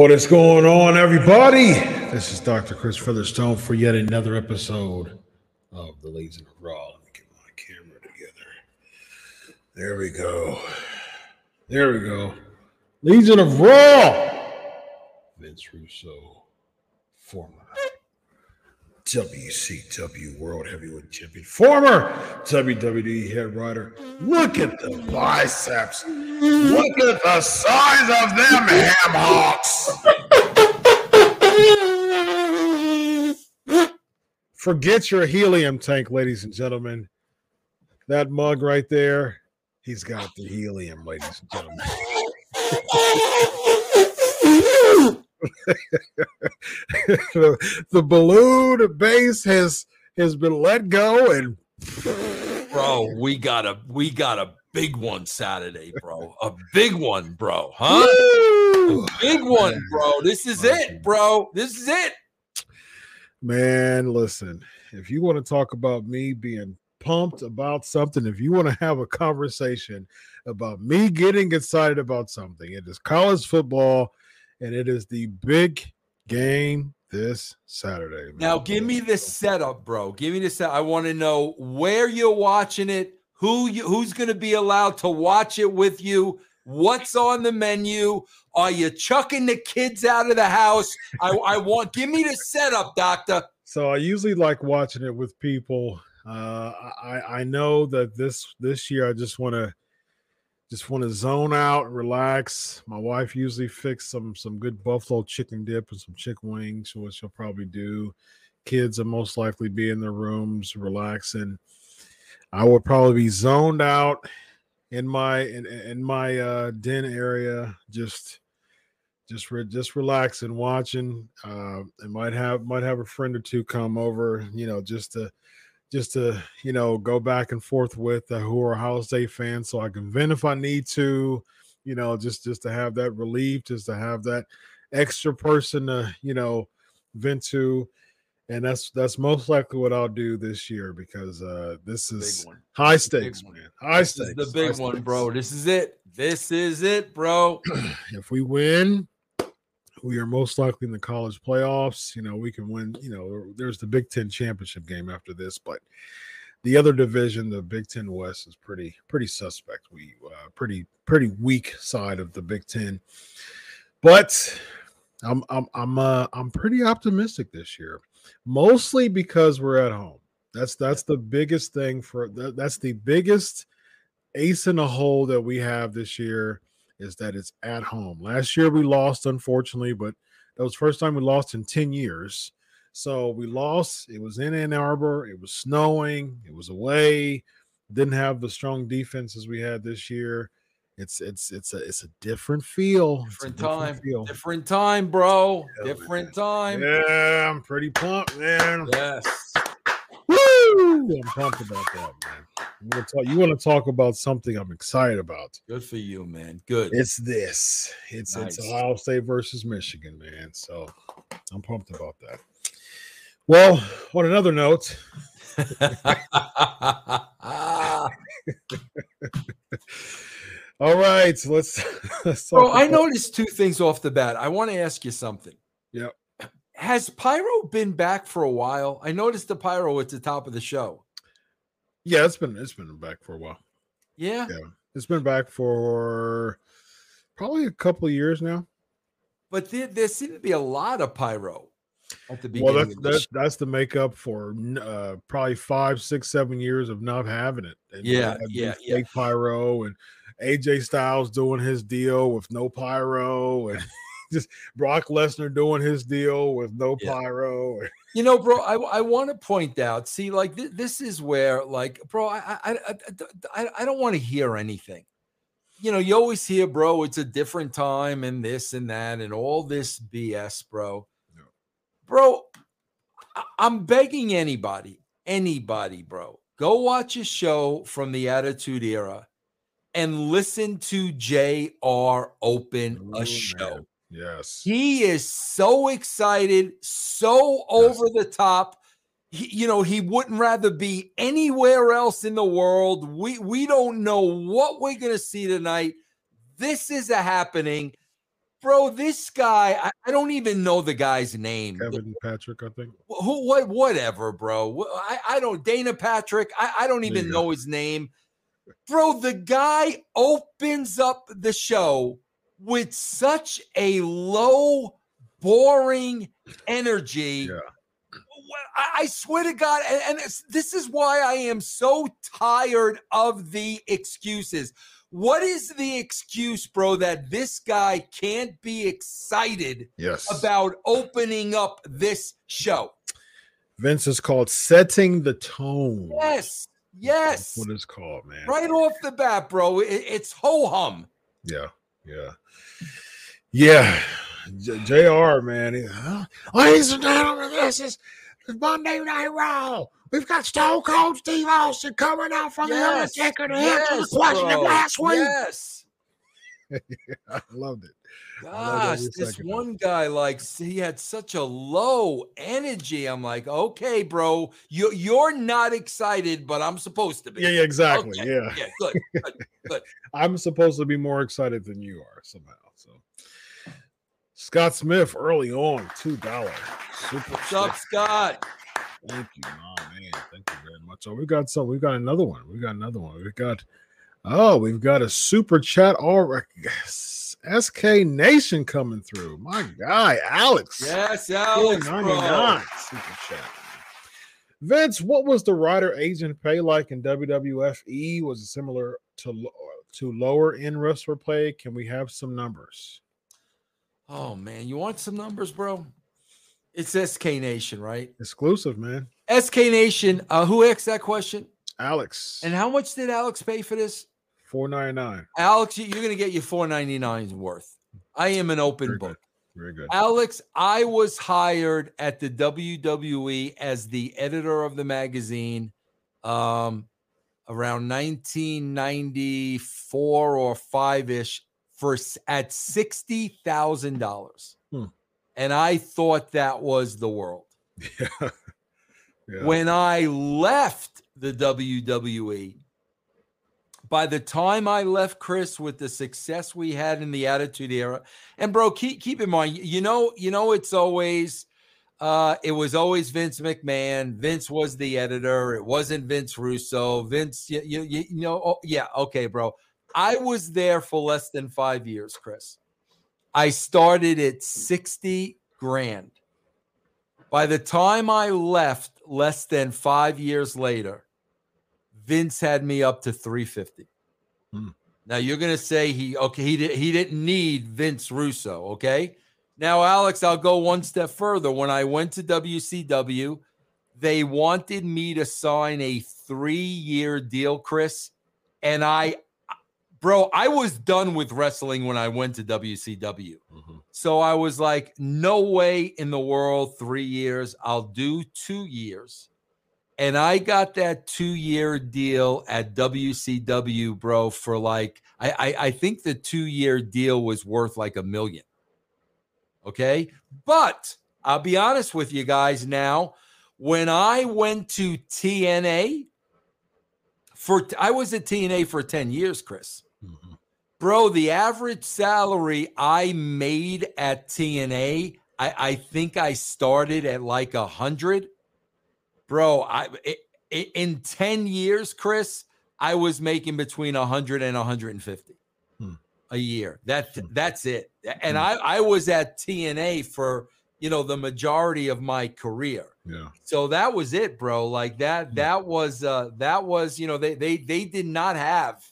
What is going on, everybody? This is Dr. Chris Featherstone for yet another episode of the of Raw. Let me get my camera together. There we go. There we go. Legion of Raw. Vince Russo, WCW World Heavyweight Champion, former WWE head writer. Look at the biceps. Look at the size of them ham hocks. Forget your helium tank, ladies and gentlemen. That mug right there, he's got the helium, ladies and gentlemen. the, the balloon base has has been let go and bro we got a we got a big one saturday bro. A big one bro huh? A big one bro. This is it bro. This is it. Man listen. If you want to talk about me being pumped about something if you want to have a conversation about me getting excited about something it is college football and it is the big game this Saturday. Now, give me the setup, bro. Give me the set. I want to know where you're watching it, who you, who's going to be allowed to watch it with you, what's on the menu. Are you chucking the kids out of the house? I, I want. Give me the setup, doctor. So I usually like watching it with people. Uh, I I know that this this year I just want to just want to zone out, relax. My wife usually fix some some good buffalo chicken dip and some chicken wings, which she'll probably do. Kids will most likely be in their rooms relaxing. I will probably be zoned out in my in, in my uh, den area, just just re- just relaxing, watching. Uh, and might have might have a friend or two come over, you know, just to just to you know go back and forth with uh, who are Ohio State fans, so I can vent if I need to. You know, just just to have that relief, just to have that extra person to you know vent to, and that's that's most likely what I'll do this year because uh this is high stakes, man. High this stakes. the big one, bro. This is it. This is it, bro. if we win, we are most likely in the college playoffs. You know, we can win. You know, there's the Big Ten championship game after this, but the other division, the Big Ten West, is pretty pretty suspect. We uh, pretty pretty weak side of the Big Ten, but I'm I'm I'm uh, I'm pretty optimistic this year, mostly because we're at home. That's that's the biggest thing for that, that's the biggest ace in the hole that we have this year is that it's at home. Last year we lost, unfortunately, but that was the first time we lost in 10 years. So we lost. It was in Ann Arbor. It was snowing. It was away. Didn't have the strong defenses we had this year. It's it's it's a it's a different feel. A Different time. feel. Different time, bro. Yeah, Different time. Yeah, I'm pretty pumped, man. Yes. Woo! I'm pumped about that, man. You want to talk, you want to talk about something I'm excited about? Good for you, man. Good. It's this. It's Nice. it's Ohio State versus Michigan, man. So I'm pumped about that. Well, on another note, all right, so let's let's. Bro, I about- noticed two things off the bat. I want to ask you something. Yep. Has Pyro been back for a while? I noticed the Pyro at the top of the show. Yeah, it's been it's been back for a while. Yeah. Yeah, it's been back for probably a couple of years now. But there, there seemed to be a lot of Pyro at the Well, beginning. that's of the that's, that's the makeup for uh, probably five, six, seven years of not having it. And Yeah, yeah, yeah. fake pyro and AJ Styles doing his deal with no pyro, and just Brock Lesnar doing his deal with no Yeah. pyro. You know, bro, I, I want to point out, see, like th- this is where, like, bro, I I I, I, don't want to hear anything. You know, you always hear, bro, it's a different time and this and that and all this BS, bro. Yeah. Bro, I- I'm begging anybody, anybody, bro, go watch a show from the Attitude Era and listen to JR open Oh, a show. man. Yes. He is so excited, so over the top. He, you know, he wouldn't rather be anywhere else in the world. We we don't know what we're gonna see tonight. This is a happening, bro. This guy, I, I don't even know the guy's name. Kevin Patrick, I think. Who, what, whatever, bro. I, I don't. Dana Patrick. I, I don't even you go. know his name, bro. The guy opens up the show with such a low, boring energy. Yeah. I, I swear to God, and, this is why I am so tired of the excuses. What is the excuse, bro, that this guy can't be excited Yes. about opening up this show? Vince is called setting the tone. Yes, That's yes. what it's called, man. Right off the bat, bro, it- it's ho hum. Yeah, yeah, yeah. J- JR Man, he- huh? ladies and gentlemen, this is Monday Night Raw. We've got Stone Cold Steve Austin coming out from Yes, the Undertaker to answer the yes, question of last week. Yes. I loved it. Gosh, this one guy, like, he had such a low energy. I'm like, okay, bro, you you're not excited, but I'm supposed to be. Yeah, yeah, exactly. Okay, Yeah, yeah, good. good. I'm supposed to be more excited than you are somehow. So, Scott Smith early on, two dollar super. What's up. Scott? Thank you, oh man. Thank you very much. Oh, we got some. We got another one. We got another one. We got. Oh, we've got a super chat. All right, SK Nation coming through. My guy, Alex. Yes, Alex, bro. 499 super chat. Vince, what was the rider agent pay like in WWFE? Was it similar to to lower end wrestler play? Can we have some numbers? Oh man, you want some numbers, bro? It's SK Nation, right? Exclusive, man. SK Nation. Uh, who asked that question? Alex, And how much did Alex pay for this? Four ninety nine. Alex, you- you're gonna get your 4.99 worth. I am an open Very good. book. Very good. Alex, I was hired at the WWE as the editor of the magazine um, around 1994 or five ish for at sixty thousand dollars, Hmm. and I thought that was the world. Yeah. yeah. When I left the WWE, by the time I left Chris with the success we had in the Attitude Era, and bro, keep keep in mind, you know, you know, it's always uh it was always Vince McMahon. Vince was the editor. It wasn't Vince Russo. Vince, you, you, you know, oh, yeah, okay, bro. I was there for less than five years, Chris. I started at 60 grand. By the time I left, less than five years later, Vince had me up to 350. Hmm. Now you're gonna say he okay, he did he didn't need Vince Russo, okay? Now, Alex, I'll go one step further. When I went to WCW, they wanted me to sign a three-year deal, Chris. And I bro, I was done with wrestling when I went to WCW. Mhm. So I was like, no way in the world, three years. I'll do two years. And I got that two year deal at WCW, bro, for like I, I I think the two year deal was worth like a million. Okay, but I'll be honest with you guys now. When I went to TNA for I was at TNA for 10 years, Chris. Mhm. Bro, the average salary I made at TNA, I, I think I started at like a hundred. Bro, I i- i- in 10 years, Chris, I was making between 100 and 150 Hmm. a year. That Hmm. that's it. And Hmm. I, I was at TNA for you know the majority of my career Yeah. so that was it bro like that Yeah. that was uh that was you know they they they did not have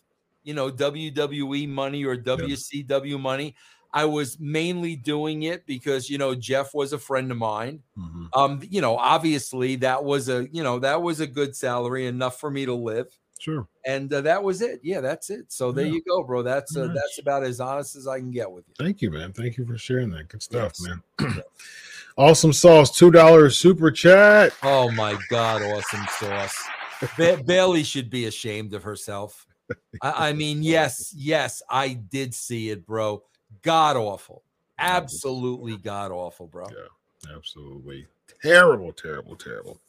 you know wwe money or wcw money i was mainly doing it because you know jeff was a friend of mine Mhm. um you know obviously that was a you know that was a good salary enough for me to live Sure. and uh, that was it yeah that's it so there Yeah. you go bro that's uh, Nice. that's about as honest as i can get with you Thank you, man. Thank you for sharing that. Good stuff, Yes. man. awesome sauce, two dollars super chat. oh my god awesome sauce ba- bailey should be ashamed of herself I, I mean, yes, yes, I did see it, bro. God awful. Absolutely god awful, bro. Yeah. Absolutely terrible, terrible, terrible.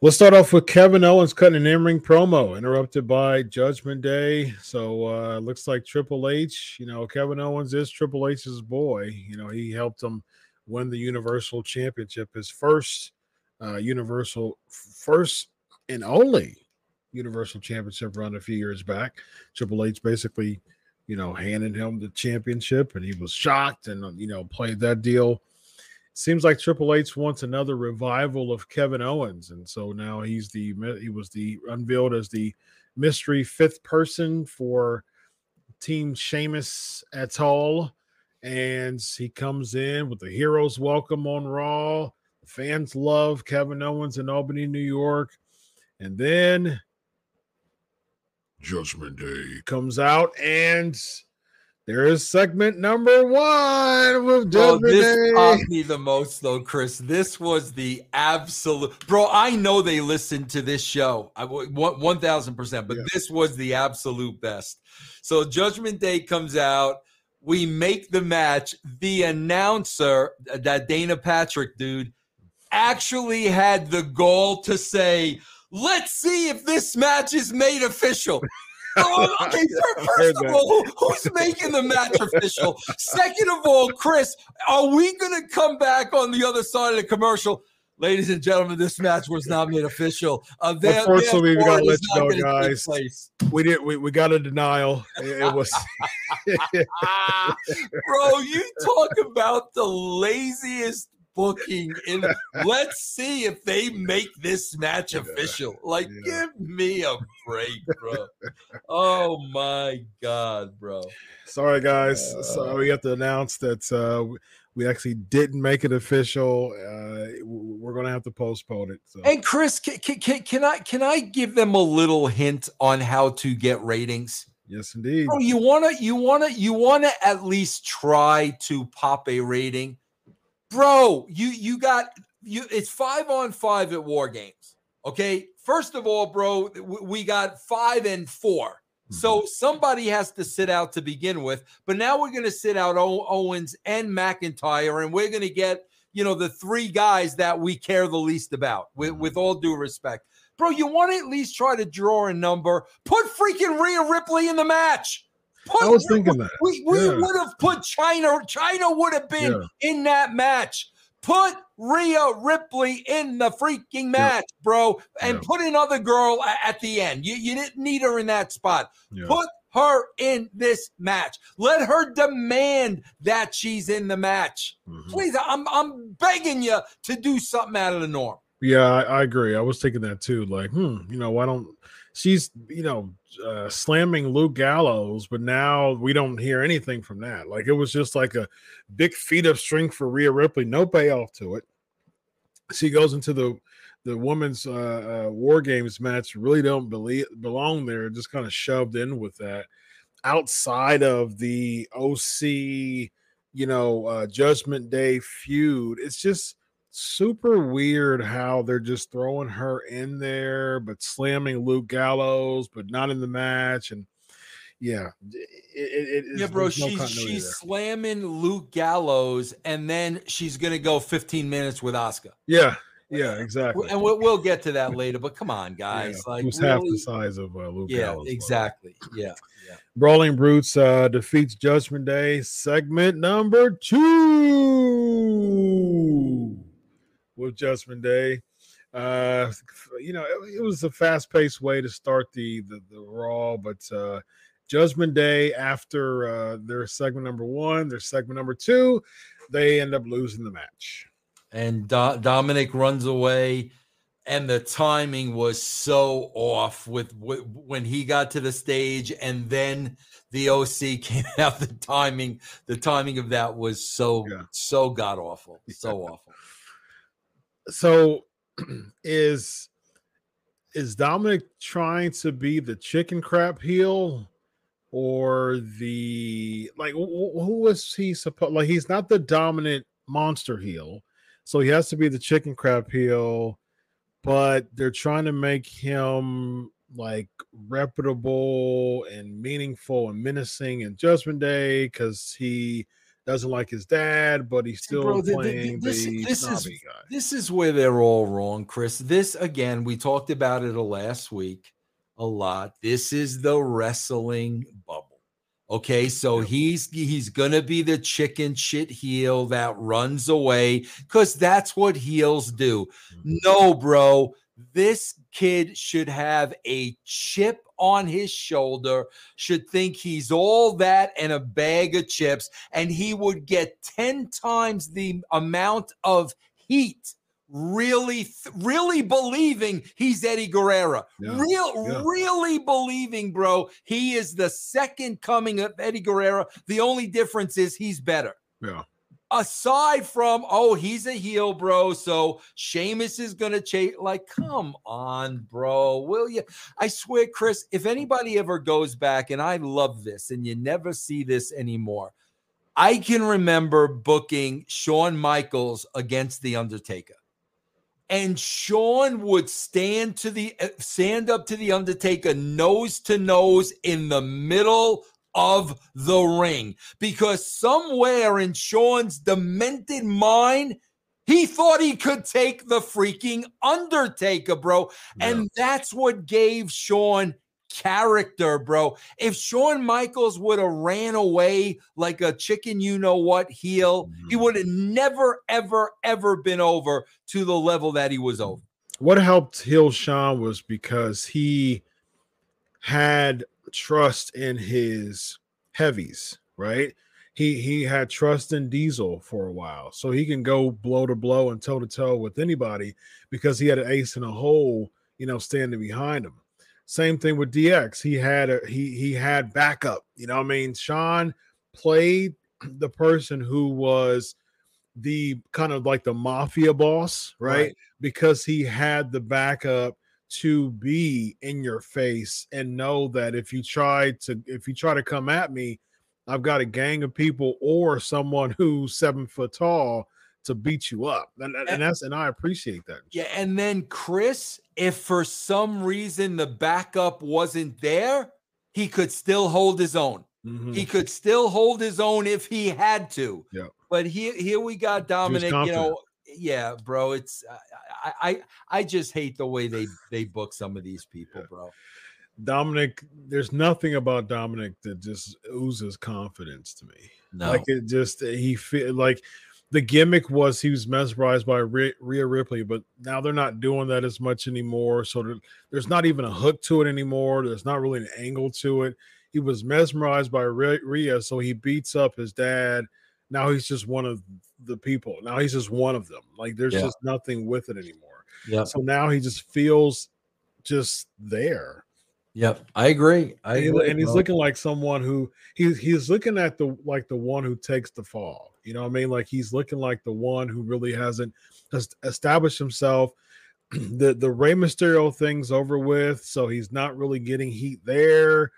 Let's start off with Kevin Owens cutting an in-ring promo, interrupted by Judgment Day. So uh looks like Triple H, you know, Kevin Owens is Triple H's boy. You know, he helped him win the Universal Championship, his first uh Universal first and only Universal Championship run a few years back. Triple H basically, you know, handed him the championship and he was shocked and, you know, played that deal. Seems like Triple H wants another revival of Kevin Owens. And so now he's the, he was the unveiled as the mystery fifth person for Team Sheamus at all, And he comes in with the hero's welcome on Raw. Fans love Kevin Owens in Albany, New York. And then Judgment Day comes out, and there is segment number one with Bro, Judgment this Day. popped me the most though, Chris. This was the absolute bro. I know they listened to this show. I one thousand percent, but Yeah. this was the absolute best. So Judgment Day comes out. We make the match. The announcer, that Dana Patrick dude, actually had the goal to say, "Let's see if this match is made official." Oh, okay, fir- I heard first of all, who's making the match official? Second of all, Chris, are we going to come back on the other side of the commercial? Ladies and gentlemen, this match was not made official. Uh, there- Unfortunately, we gotta let is you go, guys. we did we, we got a denial. It, it was bro, you talk about the laziest booking in let's see if they make this match official. Like, Yeah. give me a break, bro. oh my god, bro. sorry guys. So we have to announce that uh we actually didn't make it official. Uh we're gonna have to postpone it. So And Chris, can, can, can I can I give them a little hint on how to get ratings? yes indeed. Bro, you wanna you wanna you wanna at least try to pop a rating, bro. You you got you. It's five on five at War Games. Okay, first of all, bro, we got five and four. So mm-hmm. somebody has to sit out to begin with, but now we're going to sit out Owens and McIntyre, and we're going to get you know the three guys that we care the least about. With with mm-hmm. all due respect, bro, you want to at least try to draw a number. Put freaking Rhea Ripley in the match. Put, I was thinking that. we we Yeah. would have put Chyna. Chyna would have been Yeah. in that match. Put Rhea Ripley in the freaking match, bro, and Yeah. put another girl at the end. You, you didn't need her in that spot. Yeah. Put her in this match. Let her demand that she's in the match. Mhm. Please, I'm I'm begging you to do something out of the norm. Yeah, I, I agree. I was thinking that too. Like, hmm, you know, why don't she's you know uh, slamming Luke Gallows, but now we don't hear anything from that. Like it was just like a big feat of strength for Rhea Ripley, no payoff to it. She goes into the the women's uh, uh, war games match. Really don't believe belong there. Just kind of shoved in with that. Outside of the OC, you know, uh, Judgment Day feud, it's just super weird how they're just throwing her in there, but slamming Luke Gallows, but not in the match. And yeah, it, it, yeah, bro. No she's she's there. slamming Luke Gallows, and then she's gonna go 15 minutes with Asuka. Yeah, yeah, exactly. And we'll, we'll get to that later. But come on, guys, yeah, like who's really, half the size of uh, Luke yeah, Gallows. Exactly. Yeah, yeah. Brawling Brutes uh, defeats Judgment Day. Segment number two with Judgment Day. Uh, you know, it, it was a fast-paced way to start the the, the Raw, but uh, Judgment Day after uh, their segment number one, their segment number two, they end up losing the match. And Do- Dominic runs away, and the timing was so off with, with when he got to the stage, and then the OC came out. The timing, the timing of that was so yeah. so god awful, so awful. So, is is Dominic trying to be the chicken crap heel? or the like who was he supposed like he's not the dominant monster heel so he has to be the chicken crap heel but they're trying to make him like reputable and meaningful and menacing in judgment day because he doesn't like his dad but he's still Bro, playing the, the, this, the this is, guy. this is where they're all wrong chris this again we talked about it last week a lot. This is the wrestling bubble. Okay, so he's he's gonna be the chicken shit heel that runs away because that's what heels do. Mm-hmm. No, bro, this kid should have a chip on his shoulder, should think he's all that and a bag of chips, and he would get 10 times the amount of heat really, really believing he's Eddie Guerrero. Yeah, Real, yeah. really believing, bro, he is the second coming of Eddie Guerrero. The only difference is he's better. Yeah. Aside from, oh, he's a heel, bro. So Sheamus is gonna chase. Like, come on, bro. Will you? I swear, Chris, if anybody ever goes back, and I love this, and you never see this anymore. I can remember booking Shawn Michaels against The Undertaker and Shawn would stand to the uh, stand up to the Undertaker nose to nose in the middle of the ring because somewhere in Shawn's demented mind he thought he could take the freaking Undertaker, bro. Yeah. And that's what gave Shawn character, bro. If Shawn Michaels would have ran away like a chicken, you know what, heel, mm-hmm. he would have never, ever, ever been over to the level that he was over. What helped heal Shawn was because he had trust in his heavies, right? He he had trust in Diesel for a while, so he can go blow to blow and toe to toe with anybody because he had an ace in a hole, you know, standing behind him. Same thing with DX. He had a he he had backup. You know, I mean, Shawn played the person who was the kind of like the mafia boss, right? right? Because he had the backup to be in your face and know that if you try to if you try to come at me, I've got a gang of people or someone who's seven foot tall to beat you up. And, and that's and I appreciate that. Yeah, and then Chris, if for some reason the backup wasn't there, he could still hold his own. Mm-hmm. He could still hold his own if he had to. Yeah. But here, here we got Dominic. You know, yeah, bro. It's uh, I, I, I just hate the way they they book some of these people, bro. Dominic, there's nothing about Dominic that just oozes confidence to me. No. Like it just he feel like the gimmick was he was mesmerized by Rhea Ripley, but now they're not doing that as much anymore. So there, there's not even a hook to it anymore. There's not really an angle to it. He was mesmerized by Rhea, so he beats up his dad. Now he's just one of the people. Now he's just one of them. Like there's yeah. just nothing with it anymore. Yeah. So now he just feels just there. Yep, I agree. I and, agree, and he's looking like someone who he's he's looking at the like the one who takes the fall. You know what I mean? Like he's looking like the one who really hasn't just established himself. the the Rey Mysterio thing's over with, so he's not really getting heat there.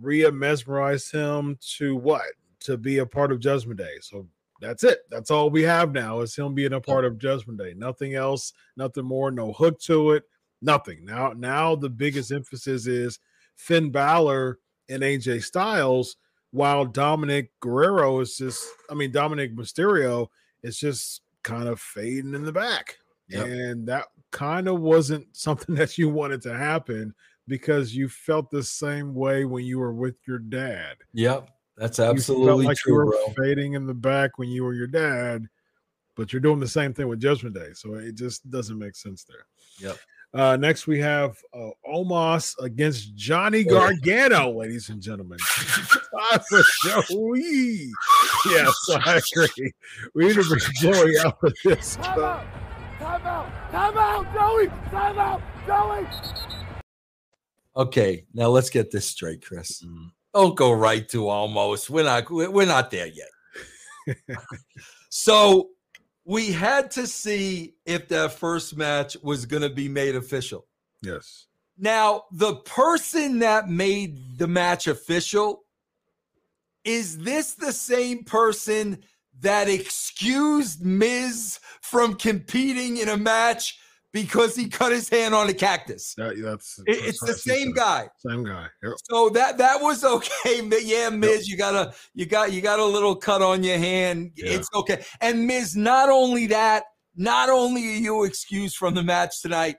Rhea mesmerized him to what? To be a part of Judgment Day. So That's it. That's all we have now is him being a part of Judgment Day. Nothing else, nothing more, no hook to it, nothing. Now, now the biggest emphasis is Finn Balor and AJ Styles, while Dominic Guerrero is just, I mean, Dominic Mysterio is just kind of fading in the back. Yep. And that kind of wasn't something that you wanted to happen because you felt the same way when you were with your dad. Yep. That's You felt absolutely like true, you were bro. fading in the back when you were your dad, but you're doing the same thing with Judgment Day. So it just doesn't make sense there. Yep. Uh, next, we have uh, Omos against Johnny Oh. Gargano, ladies and gentlemen. Time for Joey. Yes, I agree. We need to bring Joey out of this. Time out! Time out! Time out, Joey! Time out, Joey! Okay, now let's get this straight, Chris. Mm. Don't go right to Omos. We're not. We're not there yet. so we had to see if that first match was going to be made official. Yes. Now, the person that made the match official is this the same person that excused Miz from competing in a match because he cut his hand on a cactus? That, that's It- it's the that's- same guy. Same guy. Yep. So that that was okay. Yeah, Miz, you got a you got you got a little cut on your hand. Yeah. It's okay. And Miz, not only that, not only are you excused from the match tonight,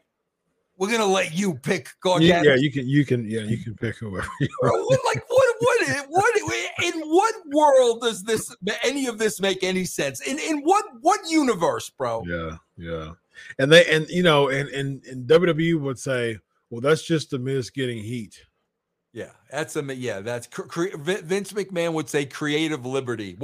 we're gonna let you pick Gargano. yeah, you can. You can. Yeah, you can pick whoever. You want. like what what what in what world does this any of this make any sense? In in what what universe, bro? Yeah, yeah. And they and you know, and and and WWE would say, well, that's just the Miz getting heat. Yeah, that's a yeah. That's Vince McMahon would say creative liberty.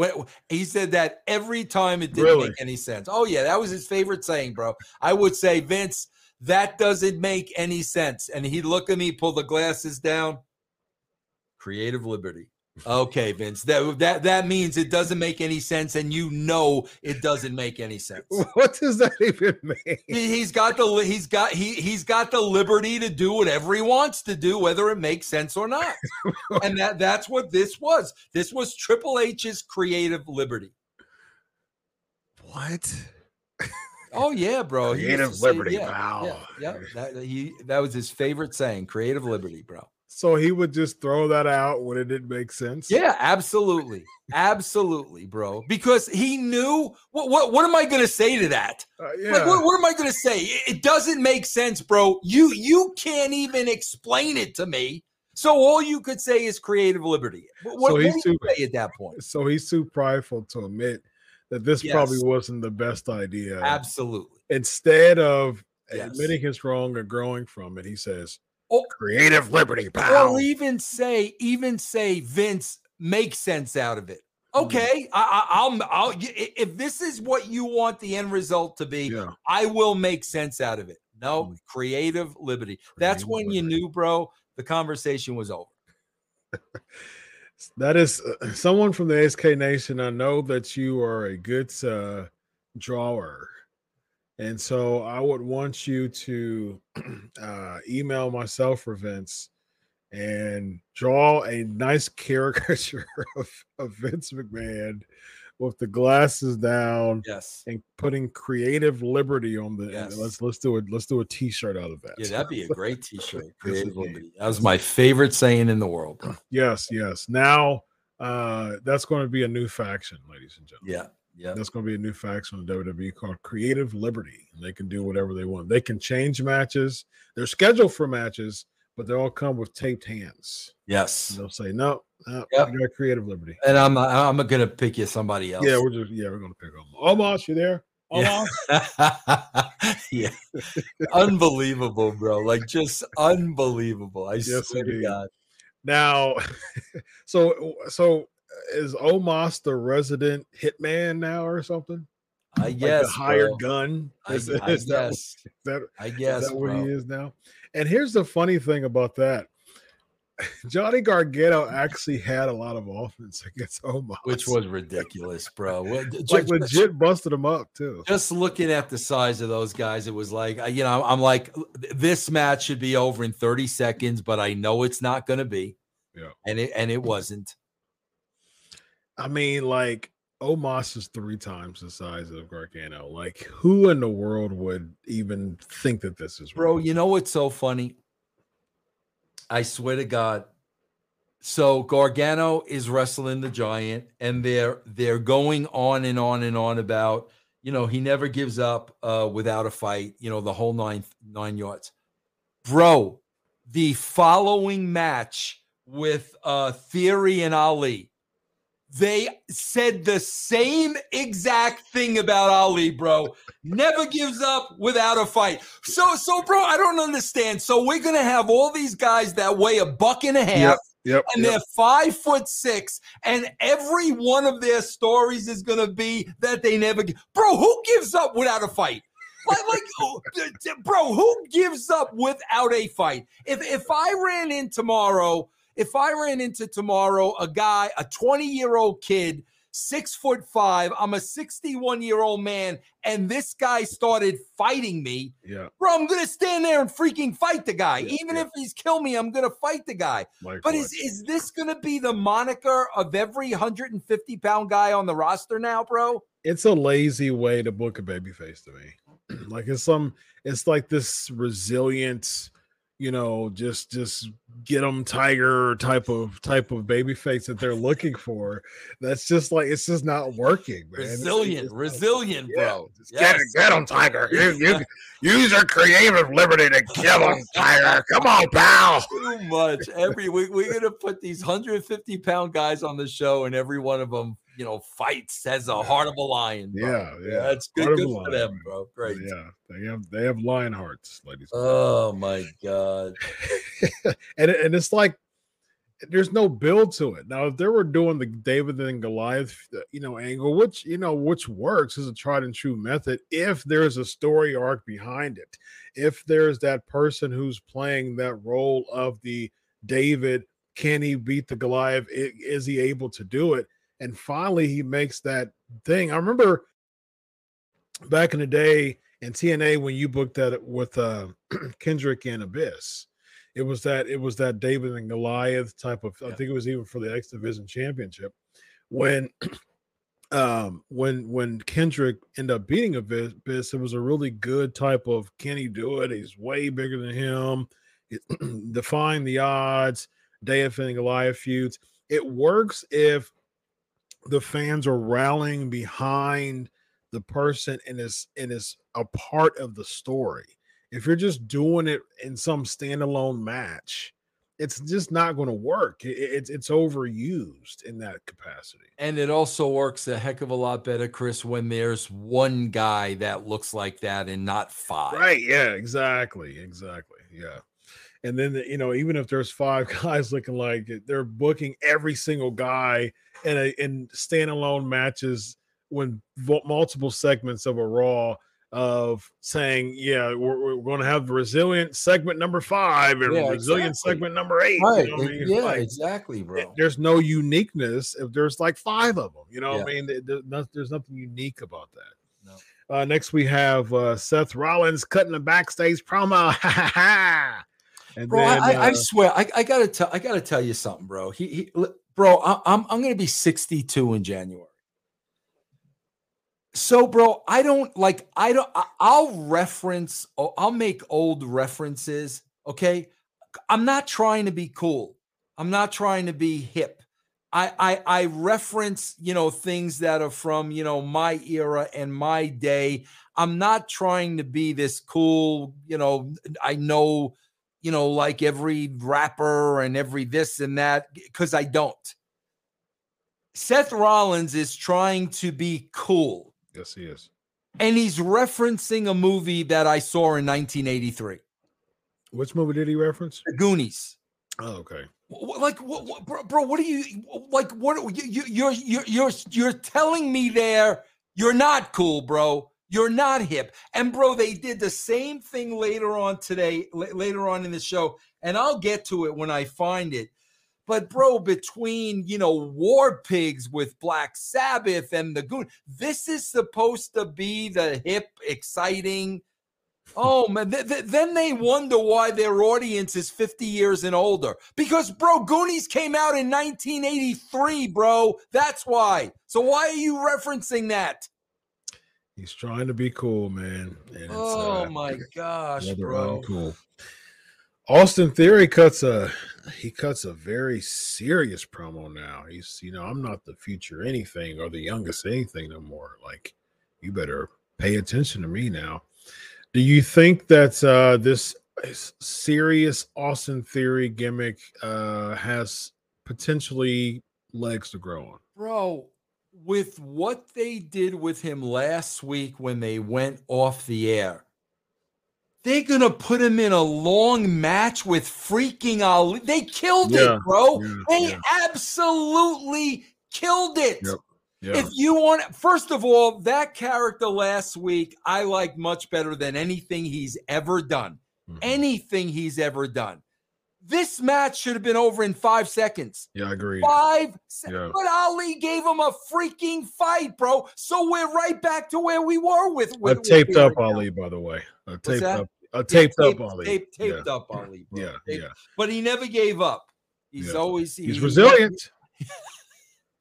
He said that every time it didn't Really? make any sense. Oh yeah, that was his favorite saying, bro. I would say Vince, that doesn't make any sense, and he'd look at me, pull the glasses down. Creative liberty. Okay, Vince. That that that means it doesn't make any sense, and you know it doesn't make any sense. What does that even mean? He- He's got the he's got he he's got the liberty to do whatever he wants to do, whether it makes sense or not. and that that's what this was. This was Triple H's creative liberty. What? Oh yeah, bro. Creative to say- liberty, yeah, pal. Yeah, yeah. That, he that was his favorite saying. Creative liberty, bro. So he would just throw that out when it didn't make sense. Yeah, absolutely, absolutely, bro. Because he knew what what what am I gonna say to that? Uh, yeah. Like, what, what am I going to say? It, doesn't make sense, bro. You you can't even explain it to me. So all you could say is creative liberty. What, So he's too- say at that point? so he's too prideful to admit that this probably wasn't the best idea. Absolutely. Instead of Yes. admitting his wrong or growing from it, he says, Or, "Creative liberty, pal." or even say, even say, Vince, make sense out of it. Mm. Okay, I, I, I'll, I'll. If this is what you want the end result to be, yeah. I will make sense out of it. No, Mm. creative liberty. That's Creative when you knew, bro. The conversation was over. That is uh, someone from the SK Nation. I know that you are a good uh, drawer. And so I would want you to uh, email myself for Vince and draw a nice caricature of, of Vince McMahon with the glasses down Yes. and putting creative liberty on the Yes. let's let's do it let's do a t-shirt out of that. Yeah, that'd be a great T-shirt. Creative. Liberty. That was my favorite saying in the world. bro. yes, yes. Now uh that's going to be a new faction, ladies and gentlemen. Yeah, yeah. That's going to be a new faction in WWE called Creative Liberty. And they can do whatever they want. They can change matches. They're scheduled for matches, but they all come with taped hands. Yes. And they'll say, no, no Yep. got Creative Liberty. And I'm uh, I'm gonna pick you somebody else. Yeah, we're just yeah, we're gonna pick them. Omos, you there? Omos? Yeah. yeah. unbelievable, bro. Like just unbelievable. I Yes, swear to. God. Now, so so is Omos the resident hitman now or something? I Like guess. hired gun? I, Is, I is that, guess. is that I Is guess, that what bro. he is now? And here's the funny thing about that. Johnny Gargano actually had a lot of offense against Omos. Which was ridiculous, bro. Like legit busted him up too. just looking at the size of those guys, it was like, I- you know, I'm like, this match should be over in 30 seconds, but I know it's not going to be. Yeah. And it, and it wasn't. I mean, like Omos is three times the size of Gargano. Like, who in the world would even think that this is Bro, real? you know what's so funny? I swear to God. So Gargano is wrestling the giant, and they're they're going on and on and on about, you know, he never gives up uh without a fight, you know, the whole nine nine yards. Bro, the following match with uh Theory and Ali they said the same exact thing about Ali, bro. Never gives up without a fight. So, so, bro, I don't understand. So we're gonna have all these guys that weigh a buck and a half. Yep, yep. And yep. they're five foot six, and every one of their stories is gonna be that they never. Bro, who gives up without a fight? Like, like, oh, bro, who gives up without a fight? If if I ran in tomorrow, if I ran into tomorrow a guy, a 20 year old kid, six foot five, I'm a 61 year old man, and this guy started fighting me, yeah, bro, I'm gonna stand there and freaking fight the guy. Yeah, Even yeah. if he's kill me, I'm gonna fight the guy. like But is is this gonna be the moniker of every 150 pound guy on the roster now, bro? it's a lazy way to book a babyface to me. like it's some, it's like this resilient, you know, just just get them tiger type of type of babyface that they're looking for. That's just like it's just not working, man. Resilient, resilient, yeah, bro. just Yes. Get, get him, Tiger. You, you, use your creative liberty to kill him, Tiger. Come on, pal. Too much. Every week we're gonna put these 150 pound guys on the show, and every one of them, you know, fights has a heart of a lion. bro. Yeah, yeah. that's good, Heart good for lion, them, bro. Great. Yeah, they have they have lion hearts, ladies. Oh my god. and and it's like there's no build to it. Now, if they were doing the David and Goliath, uh, you know, angle, which you know, which works is a tried and true method. If there's a story arc behind it, if there's that person who's playing that role of the David, can he beat the Goliath? Is he able to do it? And finally, he makes that thing. I remember back in the day in TNA when you booked that with uh, Kendrick and Abyss it was that it was that David and Goliath type of I think it was even for the X Division Championship when um when when Kendrick ended up beating Abyss, it was a really good type of can he do it? He's way bigger than him. It, defying the odds, David and Goliath feuds. It works if the fans are rallying behind the person and is and is a part of the story if you're just doing it in some standalone match, it's just not going to work. It's it's overused in that capacity. And it also works a heck of a lot better, Chris, when there's one guy that looks like that and not five. Right? Yeah. Exactly. Exactly. Yeah. And then you know, even if there's five guys looking like it, they're booking every single guy in a in standalone matches when vo- multiple segments of a Raw of saying, yeah, we're, we're going to have resilient segment number five and Yeah, resilient exactly. segment number eight. Right. You know what I mean? yeah, Like, exactly, it- bro. there's no uniqueness if there's like five of them. You know what I mean? There- there- there's nothing unique about that. Uh, next, we have uh, Seth Rollins cutting a backstage promo. and Bro, then, I, I, I uh, swear, I, I gotta tell, I gotta tell you something, bro. He, he bro, I, I'm, I'm gonna be 62 in January. So, bro, I don't like, I don't, I'll reference, oh, I'll make old references. Okay, I'm not trying to be cool. I'm not trying to be hip. I, I, I reference, you know, things that are from, you know, my era and my day. I'm not trying to be this cool, you know, I know you know, like every rapper and every this and that, because I don't. Seth Rollins is trying to be cool, yes, he is. and he's referencing a movie that I saw in 1983, Which movie did he reference? The Goonies. Oh, okay. Like, what, what, bro, bro, what are you like? What you, you, you're you're you're you're telling me there? You're not cool, bro. You're not hip. And bro, they did the same thing later on today, la- later on in the show, and I'll get to it when I find it. But bro, between you know War Pigs with Black Sabbath and the Goon, this is supposed to be the hip, exciting. Oh man, th- th- then they wonder why their audience is 50 years and older. Because bro, Goonies came out in 1983, bro. That's why. So why are you referencing that? He's trying to be cool, man. And it's, Oh uh, my gosh, bro. uncool. Austin Theory cuts a he cuts a very serious promo now. He's you know I'm not the future anything or the youngest anything no more. Like you better pay attention to me now. Do you think that uh, this serious Austin Theory gimmick uh, has potentially legs to grow on? Bro, with what they did with him last week when they went off the air, they're gonna put him in a long match with freaking Ali. They killed Yeah, it, bro. yeah, they yeah. absolutely killed it. Yep, Yeah, If you want, first of all, that character last week, I like much better than anything he's ever done. Mhm. Anything he's ever done. This match should have been over in five seconds. yeah, I agree. Five se- Yeah. But Ali gave him a freaking fight, bro. So we're right back to where we were with. With with taped up now. Ali, by the way. I taped up. I Yeah, taped up Ali. Taped, yeah. up Ali. bro. Yeah, Taped- yeah. But he never gave up. He's Yeah. always He's he- resilient.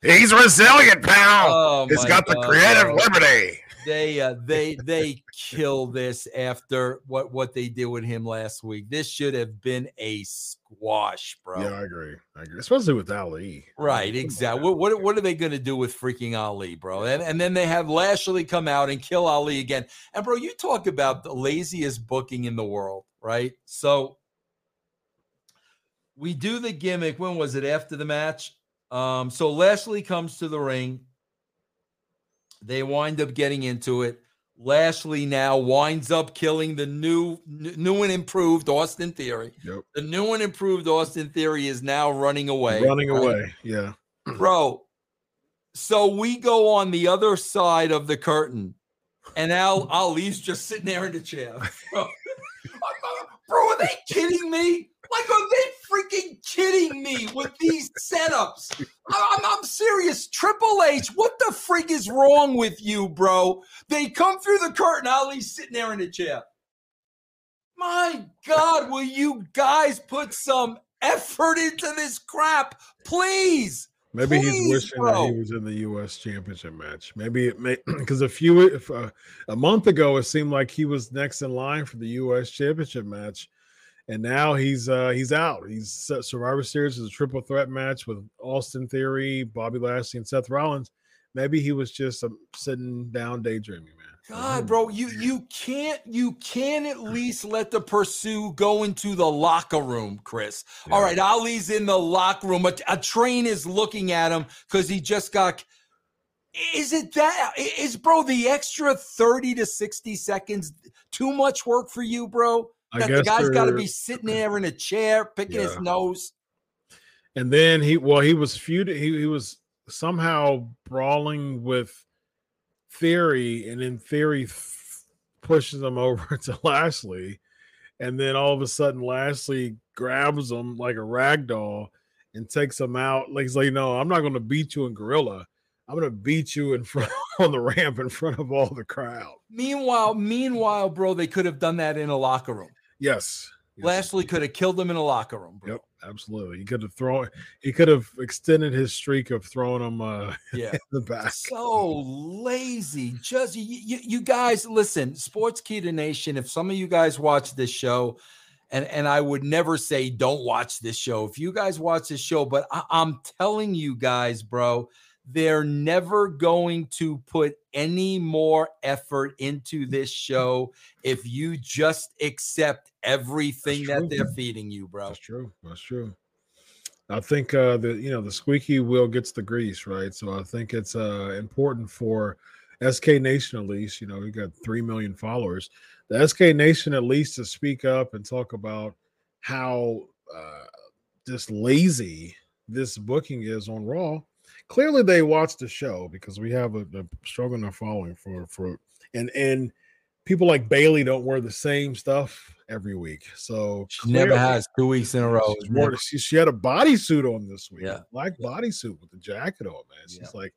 He's resilient, pal. Oh, He's got the creative liberty. they uh, they they kill this after what what they did with him last week. This should have been a squash, bro. Yeah, I agree. I agree. Especially with Ali. Right, exactly. What, what what are they going to do with freaking Ali, bro? And and then they have Lashley come out and kill Ali again. And bro, you talk about the laziest booking in the world, right? So we do the gimmick. When was it? After the match. Um, so Lashley comes to the ring. They wind up getting into it. Lashley now winds up killing the new, new and improved Austin Theory. Yep. The new and improved Austin Theory is now running away. Running right? away. Yeah. bro. So we go on the other side of the curtain, and Al Ali's just sitting there in the chair. Bro, bro are they kidding me? Like, are they freaking kidding me with these setups? I'm, I'm serious. Triple H, what the freak is wrong with you, bro? They come through the curtain. Ali's sitting there in the chair. My God, will you guys put some effort into this crap, please? Maybe Please, he's wishing bro. that he was in the U.S. Championship match. Maybe it may because a few if, uh, a month ago it seemed like he was next in line for the U.S. Championship match, and now he's uh he's out. He's set Survivor Series is a triple threat match with Austin Theory, Bobby Lashley, and Seth Rollins. Maybe he was just um, sitting down daydreaming, man. God, bro, you you can't you can at least let the pursue go into the locker room, Chris. All Yeah. right, Ali's in the locker room. A, a train is looking at him because he just got. Is it that? Is bro the extra thirty to sixty seconds too much work for you, bro? I That the guy's got to be sitting there in a chair picking his nose. And then he well, he was feuding, he, he was somehow brawling with Theory, and then Theory f- pushes him over to Lashley, and then all of a sudden Lashley grabs him like a rag doll and takes him out. Like he's like, no, I'm not gonna beat you in gorilla. I'm gonna beat you in front on the ramp in front of all the crowd. Meanwhile, meanwhile, bro, they could have done that in a locker room. Yes. yes. Lashley could have killed him in a locker room, bro. Yep, absolutely. He could have thrown he could have extended his streak of throwing him uh Yeah. the back. so lazy. Just you, you, you guys listen, Sportskeeda Nation. If some of you guys watch this show, and and I would never say don't watch this show. If you guys watch this show, but I, I'm telling you guys, bro, they're never going to put any more effort into this show if you just accept everything that they're feeding you, bro. That's true. That's true. I think uh the you know the squeaky wheel gets the grease, right? So I think it's uh important for SK Nation at least, you know, we got 3 million followers. The SK Nation at least to speak up and talk about how uh just lazy this booking is on Raw. Clearly they watch the show because we have a, a struggle in our following for for and and people like Bayley don't wear the same stuff every week. So She never has two weeks in a row. She, she had a bodysuit on this week. Yeah. Black bodysuit with the jacket on, man. She's Yeah. like,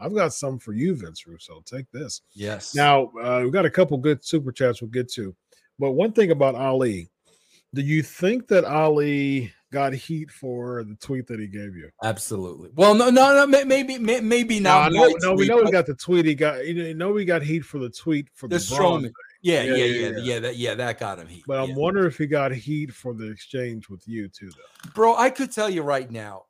I've got some for you, Vince Russo. Take this. Yes. Now, uh, we've got a couple good super chats we'll get to. But one thing about Ali, do you think that Ali got heat for the tweet that he gave you? Absolutely. Well, no, no, no. Maybe, maybe not. No, no, we know he got the tweet. He got. You know, we got heat for the tweet for the, the Strowman. Yeah, yeah, yeah, yeah, that, yeah, that got him heat. But I'm wondering if he got heat for the exchange with you too, though. Bro, I could tell you right now.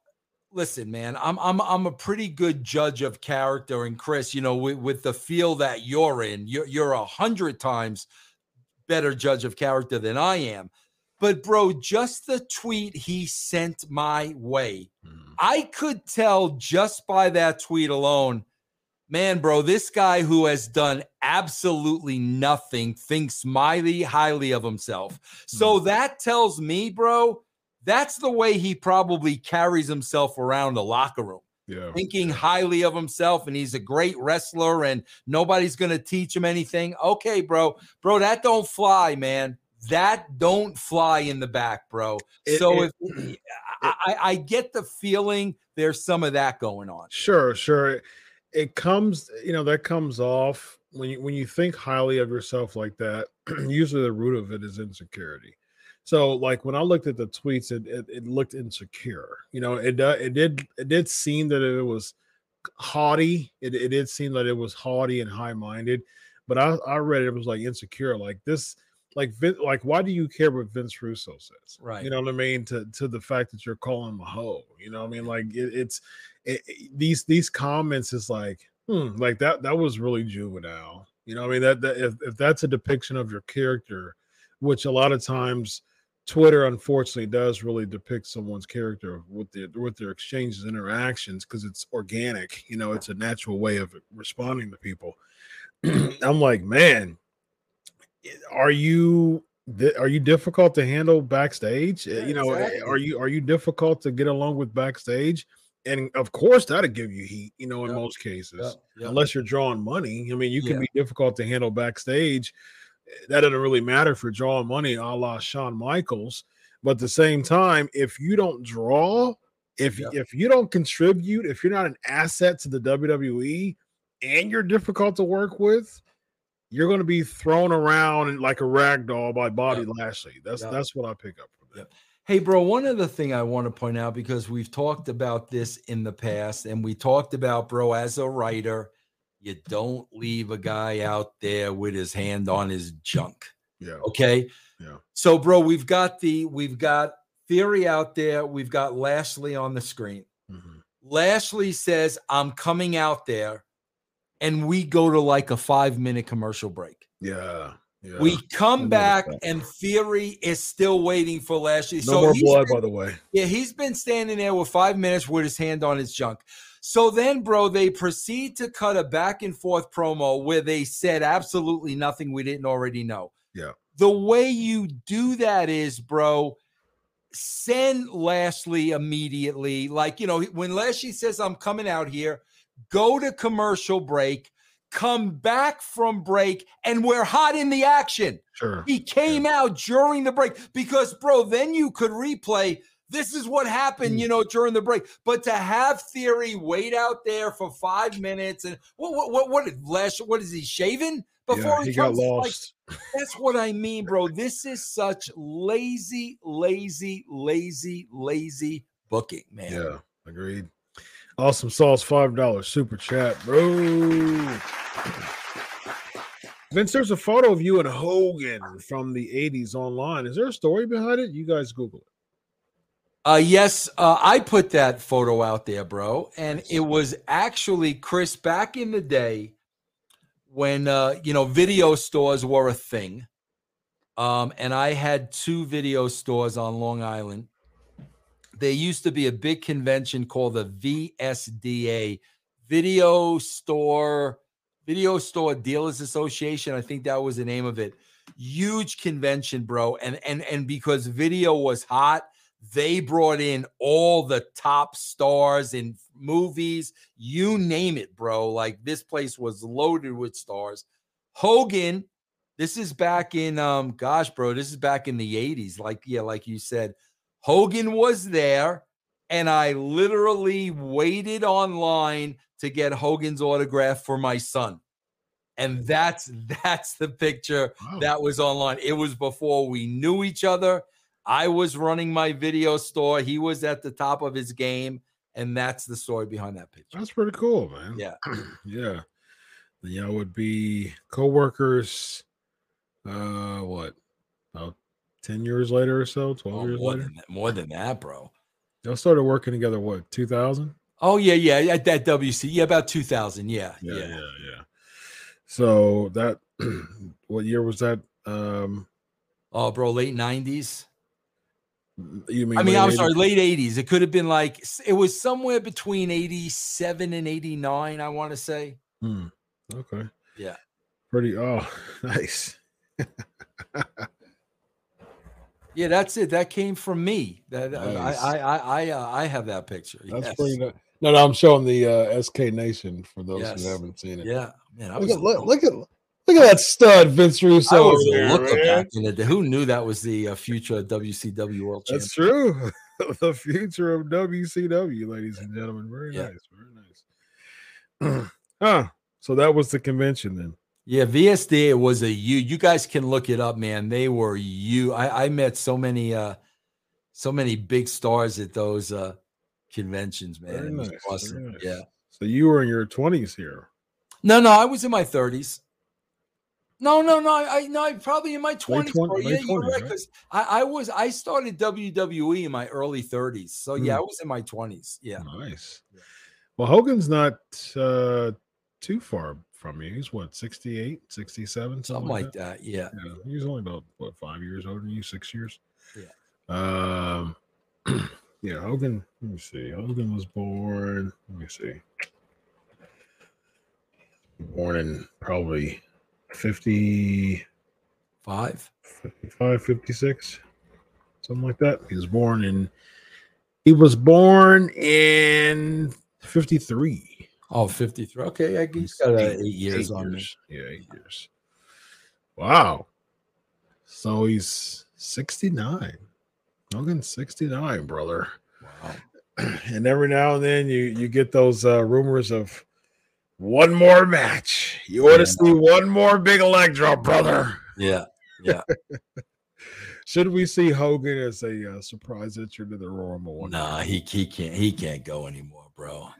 Listen, man, I'm I'm I'm a pretty good judge of character, and Chris, you know, with, with the feel that you're in, you're you're a hundred times better judge of character than I am. But bro, just the tweet he sent my way, mm. I could tell just by that tweet alone man, bro, this guy who has done absolutely nothing thinks mighty highly of himself. So mm. that tells me, bro, that's the way he probably carries himself around the locker room. Yeah. Thinking highly of himself and he's a great wrestler and nobody's going to teach him anything. Okay, bro. Bro, that don't fly, man. That don't fly in the back, bro. It, so it, if I, I get the feeling there's some of that going on. Sure, sure it comes you know that comes off when you when you think highly of yourself like that usually the root of it is insecurity so like when i looked at the tweets it, it, it looked insecure you know it uh, it did it did seem that it was haughty it, it did seem that it was haughty and high-minded but i i read it, it was like insecure like this like like why do you care what Vince Russo says? Right. You know what I mean? To to the fact that you're calling him a hoe. You know what I mean? Like it, it's it, these these comments is like hmm, like that that was really juvenile. You know, I mean that, that if, if that's a depiction of your character, which a lot of times Twitter unfortunately does really depict someone's character with their with their exchanges and interactions because it's organic. You know, it's a natural way of responding to people. I'm like, man, are you are you difficult to handle backstage? Yeah, you know, eh, exactly. are you are you difficult to get along with backstage? and of course that'll give you heat you know in yep. most cases yep. Yep. unless you're drawing money i mean you can be difficult to handle backstage eh, that doesn't really matter for drawing money a la Shawn Michaels but at the same time if you don't draw if if you don't contribute if you're not an asset to the WWE and you're difficult to work with you're going to be thrown around like a rag doll by Bobby Lashley that's that's what I pick up from that Hey, bro, one other thing I want to point out because we've talked about this in the past, and we talked about, bro, as a writer, you don't leave a guy out there with his hand on his junk. Yeah. Okay. Yeah. So, bro, we've got the we've got theory out there. We've got Lashley on the screen. Mm-hmm. Lashley says, I'm coming out there. And we go to like a five minute commercial break. Yeah. Yeah. We come back and Theory is still waiting for Lashley. No so more blood, been, by the way. Yeah, he's been standing there with five minutes with his hand on his junk. So then, bro, they proceed to cut a back and forth promo where they said absolutely nothing we didn't already know. Yeah. The way you do that is, bro, send Lashley immediately. Like, you know, when Lashley says, I'm coming out here, go to commercial break come back from break and we're hot in the action. Sure. He came yeah. out during the break because, bro, then you could replay. This is what happened, you mm. know, during the break. But to have Theory wait out there for five minutes and what, what, what, what, Lash, what is he shaving before yeah, he, he got lost? Like, that's what I mean, bro. This is such lazy, lazy, lazy, lazy booking, man. Yeah, agreed. Awesome sauce, five dollars super chat, bro. Vince, there's a photo of you and Hogan from the 80s online. Is there a story behind it? You guys Google it. Uh, yes, uh, I put that photo out there, bro. And it was actually Chris back in the day when uh, you know video stores were a thing. Um, and I had two video stores on Long Island. There used to be a big convention called the VSDA, Video Store Video Store Dealers Association. I think that was the name of it. Huge convention, bro. And and and because video was hot, they brought in all the top stars in movies, you name it, bro. Like this place was loaded with stars. Hogan, this is back in um gosh, bro, this is back in the 80s. Like yeah, like you said, Hogan was there and I literally waited online to get Hogan's autograph for my son. and that's that's the picture Wow. that was online. It was before we knew each other. I was running my video store. He was at the top of his game, and that's the story behind that picture. That's pretty cool, man. Yeah. yeah. Then y'all would be co-workers. Uh, what? About ten years later or so, twelve Oh, years more, later. than that, more than that, bro. Y'all started working together. What? Two thousand? Oh yeah, yeah, at that WC, yeah, about two thousand, yeah, Yeah, yeah. yeah, yeah. So that, what year was that? Um, Oh, bro, late nineties. you mean? I mean, I'm 80s? sorry, late eighties. It could have been like it was somewhere between eighty-seven and eighty-nine. I want to say. Hmm. Okay. Yeah. Pretty. Oh, nice. Yeah, that's it. That came from me. That Nice. I, I, I, I, uh, I have that picture. That's yes. pretty. No, no, I'm showing the uh, SK Nation for those Yes. who haven't seen it. Yeah, man. I Look was at look, look at look at that stud, Vince I Russo. was there, looker man. back in the. Who knew that was the uh, future WCW World? That's true. the future of WCW, ladies and gentlemen. Very Yeah. nice. Very nice. huh. So that was the convention then. Yeah, VSD was a you. You guys can look it up, man. They were you. I, I met so many, uh, so many big stars at those uh conventions, man. Very It was nice, awesome. nice. Yeah. So you were in your 20s here. No, no, I was in my thirties. No, no, no. I no, I probably in my twenties. twen- Yeah, you're 20s, right. right? Because I, I was I started WWE in my early thirties. So yeah, Hmm. I was in my twenties. Yeah. Nice. Well, Hogan's not uh too far from you. He's what, 68, 67, something, Something like like that. that. Yeah. Yeah, he's only about what five years older than you, six years. Yeah. Um. yeah, Hogan. Let me see. Hogan was born. Let me see. Born in probably 50, Five. 55, 56, something like that. He was born in. He was born in 53. Oh, 53. Okay, I he's got uh, eight, years eight on me. Yeah, eight years. Wow. So he's 69. Hogan's 69, brother. Wow. And every now and then you you get those uh, rumors of one more match. You want to see one more big leg drop, brother. Yeah. Yeah. Should we see Hogan as a uh, surprise entry to the Royal Rumble? Nah, he he can't he can't go anymore, bro.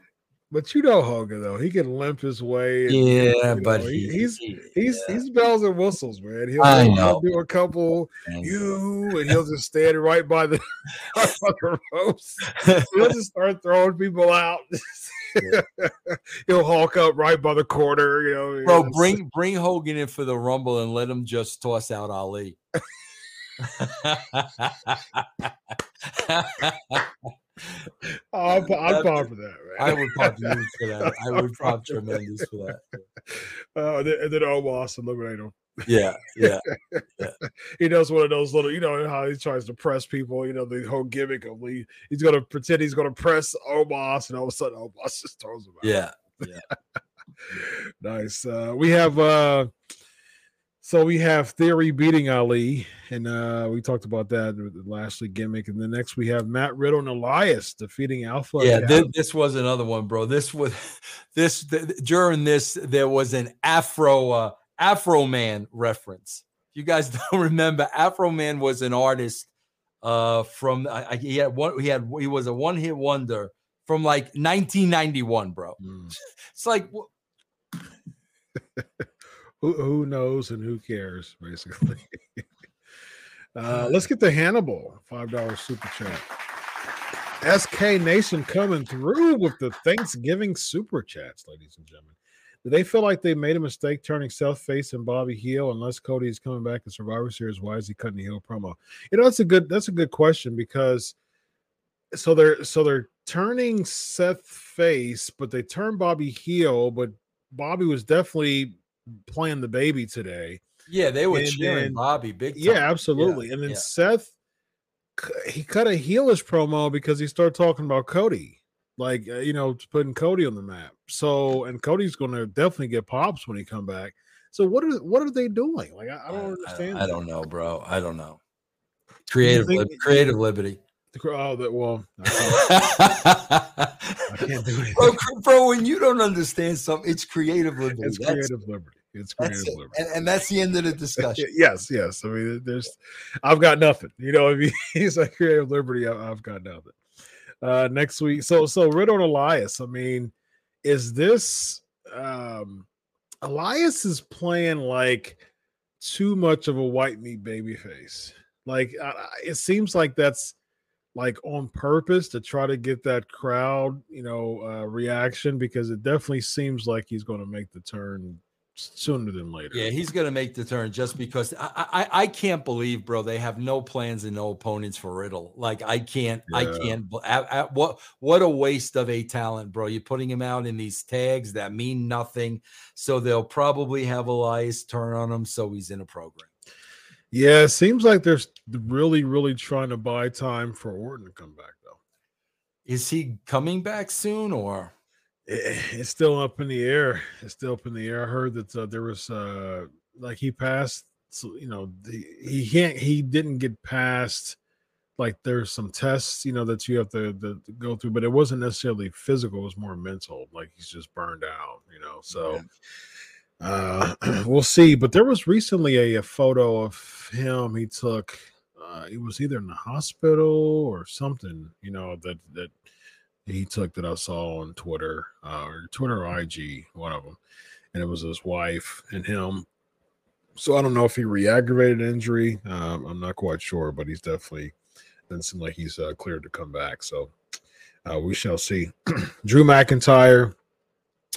But you know Hogan though, he can limp his way. and, Yeah, you but he, he's he- He's yeah, he's bells and whistles, man. He'll, I he'll know. do a couple you, and he'll just stand right by the, right by the ropes. He'll just start throwing people out. he'll hulk up right by the corner, you know. Bro, it's- bring bring Hogan in for the Rumble and let him just toss out Ali. I'm, That's- pumped for that, man. I would pop huge for that. I would pop tremendous for that. Uh, and then, and then Omos eliminate him. Yeah, yeah. He does one of those little, you know, how he tries to press people. You know, the whole gimmick of he, he's gonna pretend he's gonna press Omos, and all of a sudden Omos just throws him out. Yeah. nice. Uh, we have uh so we have Theory beating Ali, and uh we talked about that with the Lashley gimmick, and then next we have Matt Riddle and Elias defeating Alpha. Yeah, this, this was another one, bro. This was this th- during this there was an Afro uh, Afroman reference. If you guys don't remember, Afroman was an artist uh from I, he had one he had he was a one hit wonder from like 1991, bro. Mm. It's like who, who knows and who cares, basically. uh let's get to Hannibal, five dollar super chat. SK Nation coming through with the Thanksgiving super chats, ladies and gentlemen. Do they feel like they made a mistake turning Seth Face and Bobby heel? Unless Cody is coming back in Survivor Series, why is he cutting the heel promo? You know, that's a good that's a good question because so they're so they're turning Seth face, but they turn Bobby heel, but Bobby was definitely playing the baby today. yeah, they were And cheering then- Bobby big time. Yeah, absolutely. and then yeah. Seth, he cut a heelish promo because he started talking about Cody, like uh, you know, putting Cody on the map. So, and Cody's going to definitely get pops when he come back. So, what are what are they doing? Like, I, I don't understand. I, don't know, bro. I don't know. Creative, creative liberty. The- Oh, that well, I can't, I can't do it. bro, bro, when you don't understand something, it's creative liberty. It's That's- creative liberty. It's creative it. liberty. And, and that's the end of the discussion. yes, yes. I mean, there's, I've got nothing. You know, if he- he's like creative liberty, I, I've got nothing. Uh, next week, so so Riddle and Elias. I mean, is this um Elias is playing like too much of a white meat baby face? Like, I, I- it seems like that's like on purpose to try to get that crowd, you know, uh, reaction because it definitely seems like he's going to make the turn sooner than later. Yeah, he's going to make the turn just because I, I I can't believe, bro. They have no plans and no opponents for Riddle. Like I can't, I can't. bel- At, at, what what a waste of a talent, bro. You're putting him out in these tags that mean nothing. So they'll probably have Elias turn on him, so he's in a program. Yeah, it seems like they're really, really trying to buy time for Orton to come back, though. Is he coming back soon or? Eh, It's still up in the air. It's still up in the air. I heard that uh, there was uh like he passed, so you know, the, he can't, he didn't get past. Like there's some tests, you know, that you have to, to, to go through, but it wasn't necessarily physical; it was more mental. Like he's just burned out, you know. So. Uh, we'll see. But there was recently a, a photo of him he took. Uh, it was either in the hospital or something, you know, that that he took that I saw on Twitter, uh, or Twitter or IG, one of them, and it was his wife and him. So I don't know if he re-aggravated injury. Um, I'm not quite sure, but he's definitely doesn't seem like he's uh, cleared to come back. So uh, we shall see. Drew McIntyre.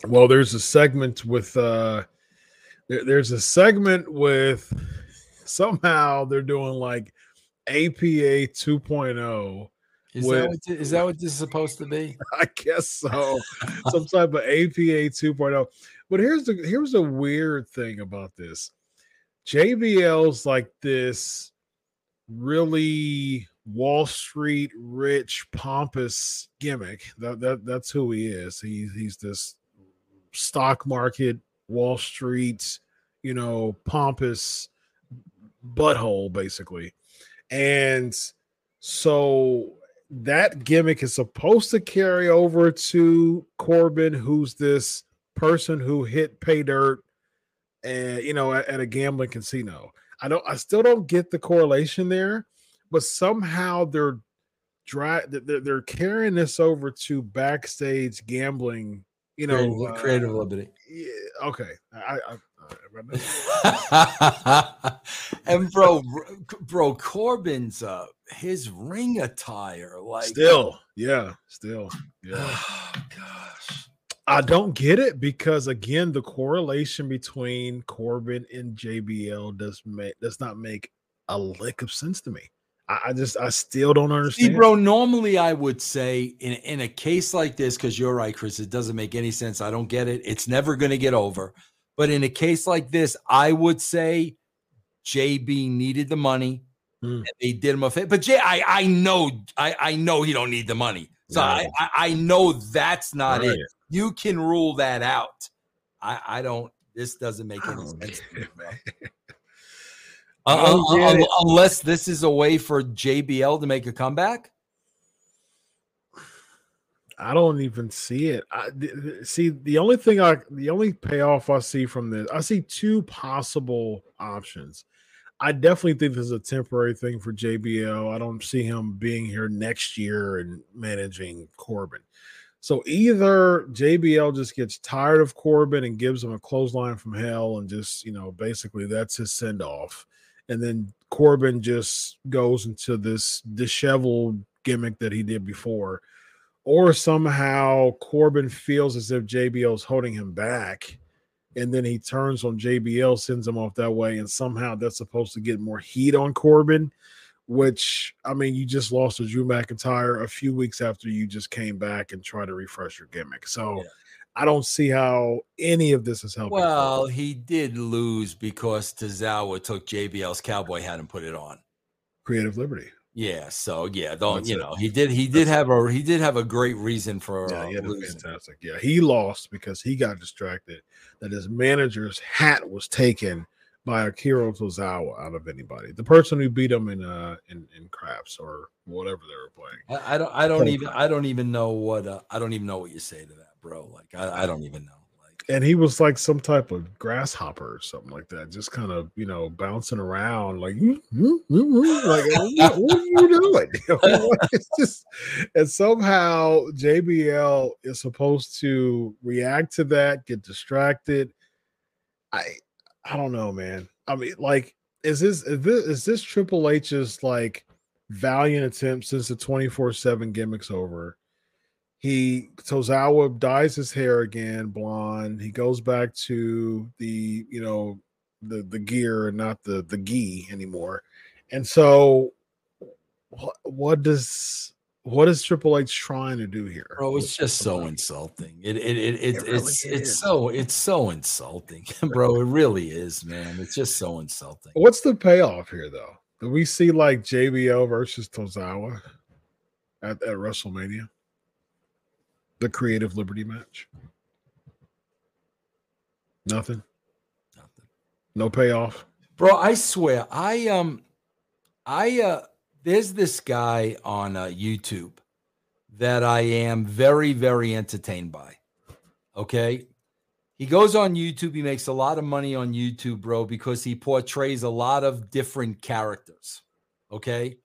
Well, there's a segment with uh there, there's a segment with somehow they're doing like APA 2.0. Is With- that what, is that what this is supposed to be? I guess so. Some type of APA 2.0. oh. But here's the here's the weird thing about this. JBL's like this really Wall Street rich pompous gimmick. That, that that's who he is. He's he's this stock market Wall Street, you know, pompous butthole basically. And so that gimmick is supposed to carry over to Corbin, who's this person who hit pay dirt and you know at, at a gambling casino. I don't I still don't get the correlation there, but somehow they're dry they're, they're carrying this over to backstage gambling, you know, creative, creative uh, liberty. yeah, okay. I, I, I, and bro, bro, Corbin's uh his ring attire, like still, yeah, still, yeah. oh gosh. I don't get it because again, the correlation between Corbin and JBL does make does not make a lick of sense to me. I, just I still don't understand. See, bro, normally I would say in, in a case like this, because you're right, Chris, it doesn't make any sense. I don't get it. It's never going to get over. But in a case like this, I would say JB needed the money. Hmm. And they did him a favor. But Jay, I, I know, I, I know he don't need the money. So. I, I, I know that's not Right. it. You can rule that out. I, I don't. This doesn't make any sense to me, it, bro. man. Uh, uh, get un- it. unless this is a way for JBL to make a comeback. I don't even see it. I th- th- see the only thing I the only payoff I see from this, I see two possible options. I definitely think this is a temporary thing for JBL. I don't see him being here next year and managing Corbin. So either JBL just gets tired of Corbin and gives him a clothesline from hell and just, you know, basically that's his send off. And then Corbin just goes into this disheveled gimmick that he did before or somehow Corbin feels as if JBL is holding him back, and then he turns on JBL, sends him off that way, and somehow that's supposed to get more heat on Corbin. Which I mean, you just lost to Drew McIntyre a few weeks after you just came back and tried to refresh your gimmick. So Yeah. I don't see how any of this is helping. Well, he did lose because Tozawa took JBL's cowboy hat and put it on. creative liberty. Yeah, so yeah, don't That's you it. know he did he did have a he did have a great reason for Yeah, uh, he had losing. fantastic. Yeah, he lost because he got distracted that his manager's hat was taken by Akira Tozawa out of anybody. The person who beat him in uh in, in craps or whatever they were playing. I, I don't I don't even I don't even know what uh, I don't even know what you say to that, bro. Like I, I don't even know. Like and he was like some type of grasshopper or something like that, just kind of you know bouncing around like, "Mm, mm, mm, mm," like what, are you doing? It's just and somehow JBL is supposed to react to that, get distracted. I I don't know, man. I mean, like, is this is this is this Triple H's like valiant attempt since the twenty four seven gimmicks over? He Tozawa dyes his hair again blonde. He goes back to the you know the the gear and not the the gi anymore. And so, what, what does what is Triple H trying to do here? Bro, it's just so insulting. It it, it, it, It really it's it's is. so it's so insulting, bro. It really is, man. It's just so insulting. What's the payoff here, though? Do we see like JBL versus Tozawa at, at WrestleMania? The Creative Liberty match? Nothing. Nothing. No payoff. Bro, I swear, I um I uh there's this guy on uh, YouTube that I am very, very entertained by. Okay. He goes on YouTube. He makes a lot of money on YouTube, bro, because he portrays a lot of different characters. Okay.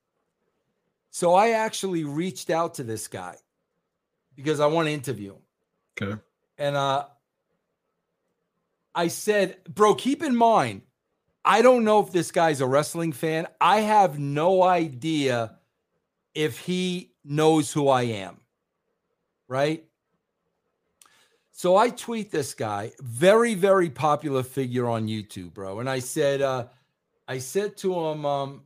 So I actually reached out to this guy because I want to interview him. Okay. And uh I said, bro, keep in mind, I don't know if this guy's a wrestling fan. I have no idea if he knows who I am. Right? So I tweet this guy, very, very popular figure on YouTube, bro. And I said, uh, I said to him, um,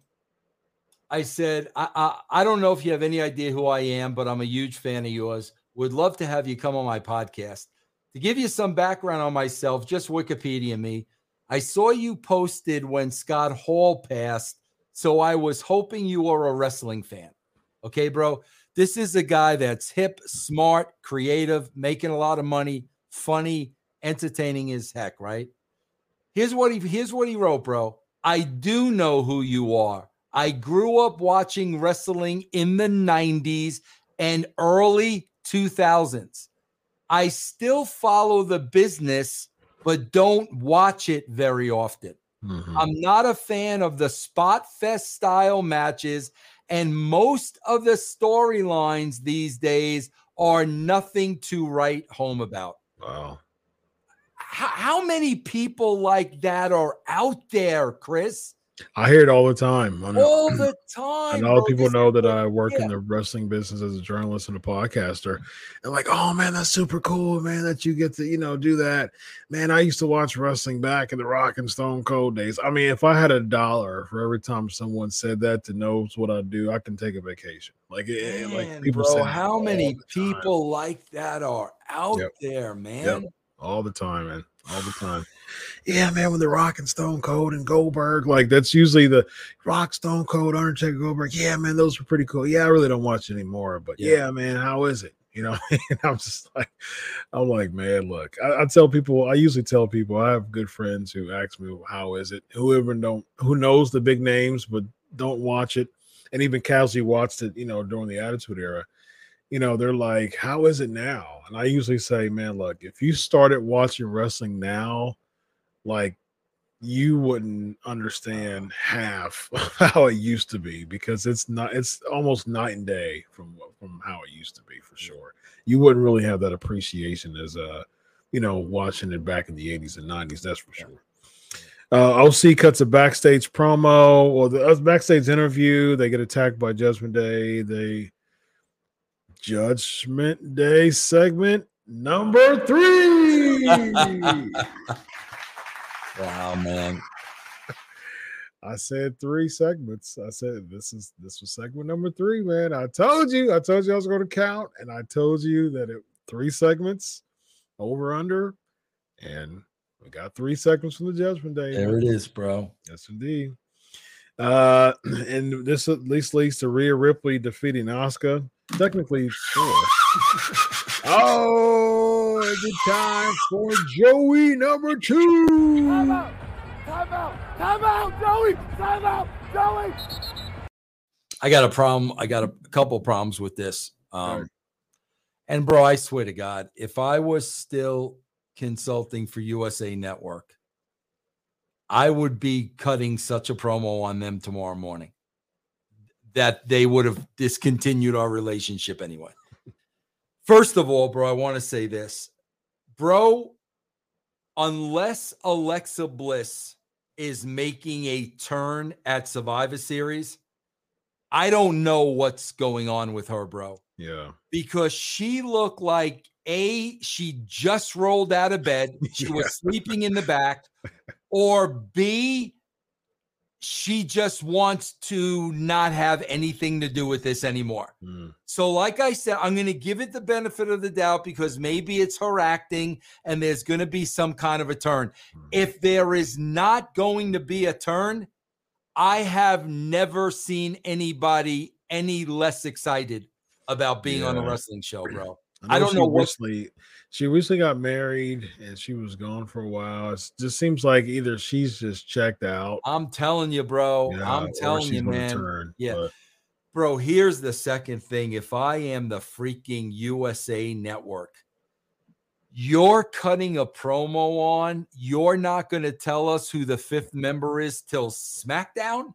I said, I, I I don't know if you have any idea who I am, but I'm a huge fan of yours. Would love to have you come on my podcast. To give you some background on myself, just Wikipedia me. I saw you posted when Scott Hall passed, so I was hoping you were a wrestling fan. Okay, bro. This is a guy that's hip, smart, creative, making a lot of money, funny, entertaining as heck, right? Here's what he here's what he wrote, bro. I do know who you are. I grew up watching wrestling in the 90s and early 2000s. I still follow the business, but don't watch it very often. Mhm. I'm not a fan of the spot fest style matches, and most of the storylines these days are nothing to write home about. Wow. How many people like that are out there, Chris? I hear it all the time. I know, All the I time. know bro. people know that I work yeah. in the wrestling business as a journalist and a podcaster. And like, oh man, that's super cool, man, that you get to, you know, do that. Man, I used to watch wrestling back in the Rock and Stone Cold days. I mean, if I had a dollar for every time someone said that to knows what I do, I can take a vacation. Like, it, like people bro, say how many the time. people like that are out Yep. there, man? all the time, man. All the time. Yeah, man, when the Rock and Stone Cold and Goldberg, like that's usually the Rock, Stone Cold, Undertaker, Goldberg. Yeah, man, those were pretty cool. Yeah, I really don't watch anymore, but Yeah. yeah, man, how is it? You know, and I'm just like, I'm like, man, look, I, I tell people, I usually tell people, I have good friends who ask me, how is it? Whoever don't, who knows the big names, but don't watch it, and even casually watched it, you know, during the Attitude Era you know, they're like, how is it now? And I usually say, man, look, if you started watching wrestling now, like you wouldn't understand half how it used to be because it's not it's almost night and day from from how it used to be for sure. You wouldn't really have that appreciation as uh you know watching it back in the 80s and 90s, that's for sure. Uh, OC cuts a backstage promo or the uh, backstage interview. They get attacked by Judgment Day. They Judgment Day segment number three. Wow, man. I said three segments. I said this is this was segment number three, man. I told you, I told you I was going to count, and I told you that it three segments over under, and we got three segments from the Judgment Day. There it is, bro. Yes, indeed. Uh, and this at least leads to Rhea Ripley defeating Asuka. Technically four. oh, it's time for Joey number Time two. out! Time out! Time out, Joey! Time out, Joey! I got a problem. I got a couple problems with this. Um, Alright. and bro, I swear to God, if I was still consulting for USA Network, I would be cutting such a promo on them tomorrow morning that they would have discontinued our relationship anyway. First of all, bro, I want to say this. Bro, unless Alexa Bliss is making a turn at Survivor Series, I don't know what's going on with her, bro. Yeah. Because she looked like A, she just rolled out of bed, she was sleeping in the back, or B, she just wants to not have anything to do with this anymore. Mm. So, like I said, I'm going to give it the benefit of the doubt because maybe it's her acting and there's going to be some kind of a turn. Mm. If there is not going to be a turn, I have never seen anybody any less excited about being on a wrestling show, bro. I, I don't know what- Recently, she recently got married and she was gone for a while. It just seems like either she's just checked out. I'm telling you, bro. yeah, I'm telling you, man. turn, Yeah. but- Bro, here's the second thing. If I am the freaking USA network, you're cutting a promo on, you're not going to tell us who the fifth member is till SmackDown?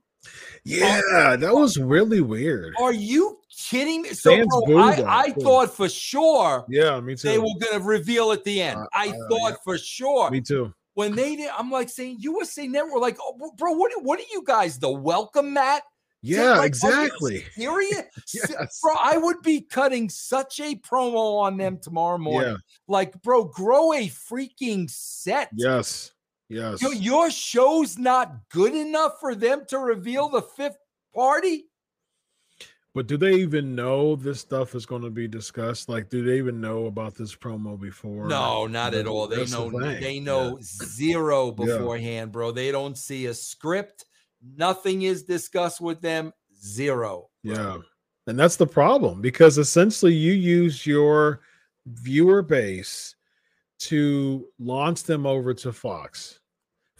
Yeah, that was really weird. Are you kidding me? So, bro, I, I thought for sure Yeah, me too. they were to reveal at the end. Uh, I uh, thought yeah. for sure. me too. when they did, I'm like saying USA Network, like, oh, bro, what, what are you guys, the welcome mat? Yeah, Like, exactly. Serious? Yes. Bro, I would be cutting such a promo on them tomorrow morning. Yeah. Like, bro, grow a freaking set. Yes. Yes. Your, your show's not good enough for them to reveal the fifth party? But do they even know this stuff is going to be discussed? Like, do they even know about this promo before? No, not at all. They that's the know they Yeah. know zero Yeah. beforehand, bro. They don't see a script. Nothing is discussed with them. Zero. bro. Yeah. And that's the problem because essentially you use your viewer base to launch them over to Fox.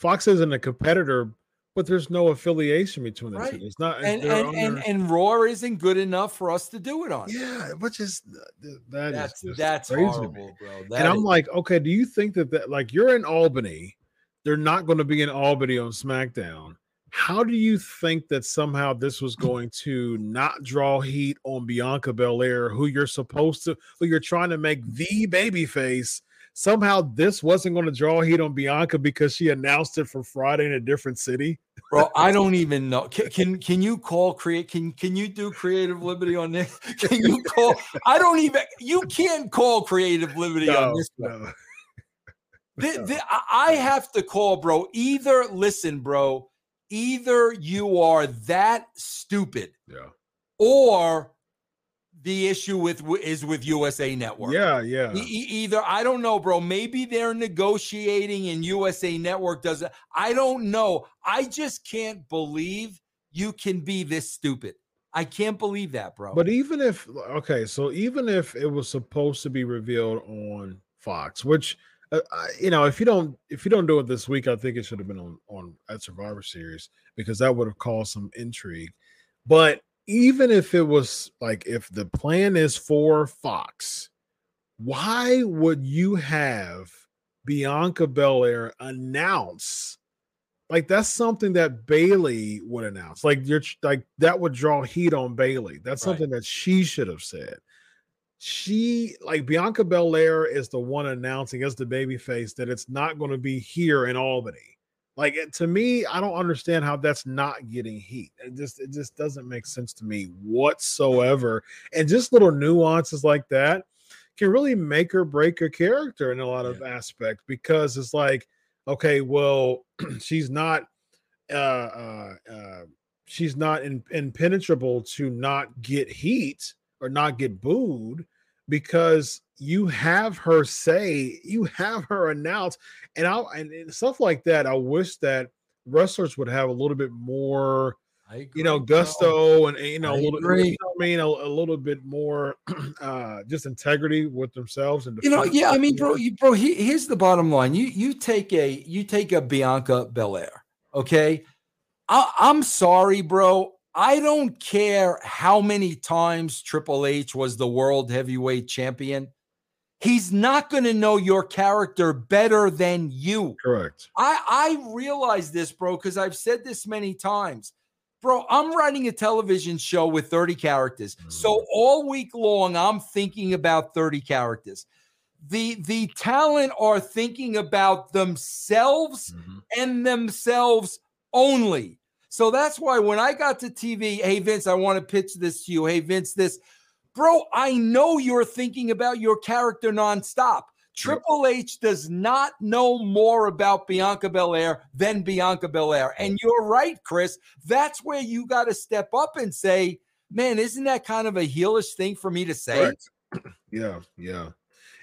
Fox isn't a competitor, but there's no affiliation between the Right. two. It's not And and, and under- and Raw isn't good enough for us to do it on. yeah, which is uh, that is that's just that's crazy to me. horrible, bro. and That I'm is- like, okay, do you think that that like you're in Albany? They're not going to be in Albany on SmackDown. How do you think that somehow this was going to not draw heat on Bianca Belair, who you're supposed to, who you're trying to make the baby face? Somehow this wasn't going to draw heat on Bianca because she announced it for Friday in a different city. bro, I don't even know. Can, can can you call create? Can can you do creative liberty on this? Can you call? I don't even. You can't call creative liberty on this. one. no. The- the- I have to call, bro. Either listen, bro. Either you are that stupid, Yeah. or the issue with is with USA Network. Yeah, yeah. E- either I don't know, bro. Maybe they're negotiating and USA Network does it. I don't know. I just can't believe you can be this stupid. I can't believe that, bro. But even if okay, so even if it was supposed to be revealed on Fox, which uh, you know, if you don't if you don't do it this week, I think it should have been on on at Survivor Series because that would have caused some intrigue. But even if it was like if the plan is for Fox, why would you have Bianca Belair announce? Like that's something that Bayley would announce. Like you're like that would draw heat on Bayley. That's Right. something that she should have said. She like Bianca Belair is the one announcing as the baby face that it's not going to be here in Albany. Like to me, I don't understand how that's not getting heat. It just it just doesn't make sense to me whatsoever. And just little nuances like that can really make or break a character in a lot of aspects because it's like, okay, well, she's not uh uh uh she's not in, impenetrable to not get heat or not get booed because you have her say you have her announce and i and, stuff like that i wish that wrestlers would have a little bit more you know gusto and, and, you know I a little you know i mean a, a little bit more uh just integrity with themselves and You know, yeah. I mean, bro, you, bro. He, here's the bottom line. You you take a you take a Bianca Belair. Okay, I, I'm sorry, bro. I don't care how many times Triple H was the world heavyweight champion. He's not going to know your character better than you. Correct. I I realize this, bro, because I've said this many times. Bro, I'm writing a television show with 30 characters. So all week long, I'm thinking about 30 characters. The the talent are thinking about themselves Mhm. and themselves only. So that's why when I got to TV, hey Vince, I want to pitch this to you. Hey Vince, this, bro, I know you're thinking about your character nonstop. Triple H does not know more about Bianca Belair than Bianca Belair. And you're right, Chris. That's where you got to step up and say, man, isn't that kind of a heelish thing for me to say? Correct. Yeah, yeah.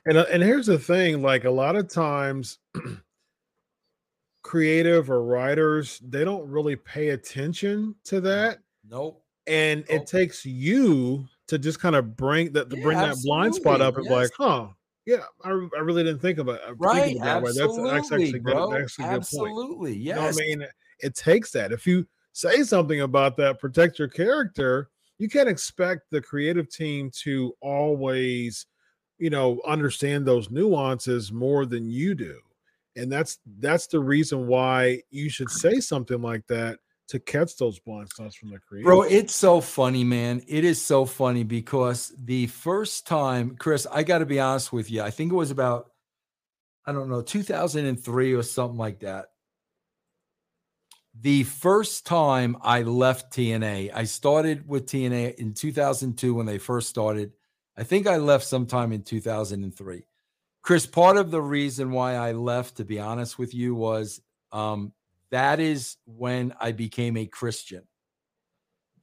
And uh, and here's the thing, like a lot of times creative or writers, they don't really pay attention to that Nope. and Nope. it takes you to just kind of bring that to Yeah, bring that blind spot up and absolutely, like, huh, yeah, I, I really didn't think about uh, it. Right. That way. That's, Absolutely, that's actually good, bro. actually a good point. Absolutely. You know Yes. I mean? It takes that. If you say something about that, protect your character, you can't expect the creative team to always, you know, understand those nuances more than you do. And that's that's the reason why you should say something like that to catch those blind spots from the creative. Bro, it's so funny, man. It is so funny because the first time, Chris, I got to be honest with you. I think it was about, I don't know, 2003 or something like that. The first time I left TNA, I started with TNA in 2002 when they first started. I think I left sometime in 2003. Chris, part of the reason why I left, to be honest with you, was um, that is when I became a Christian.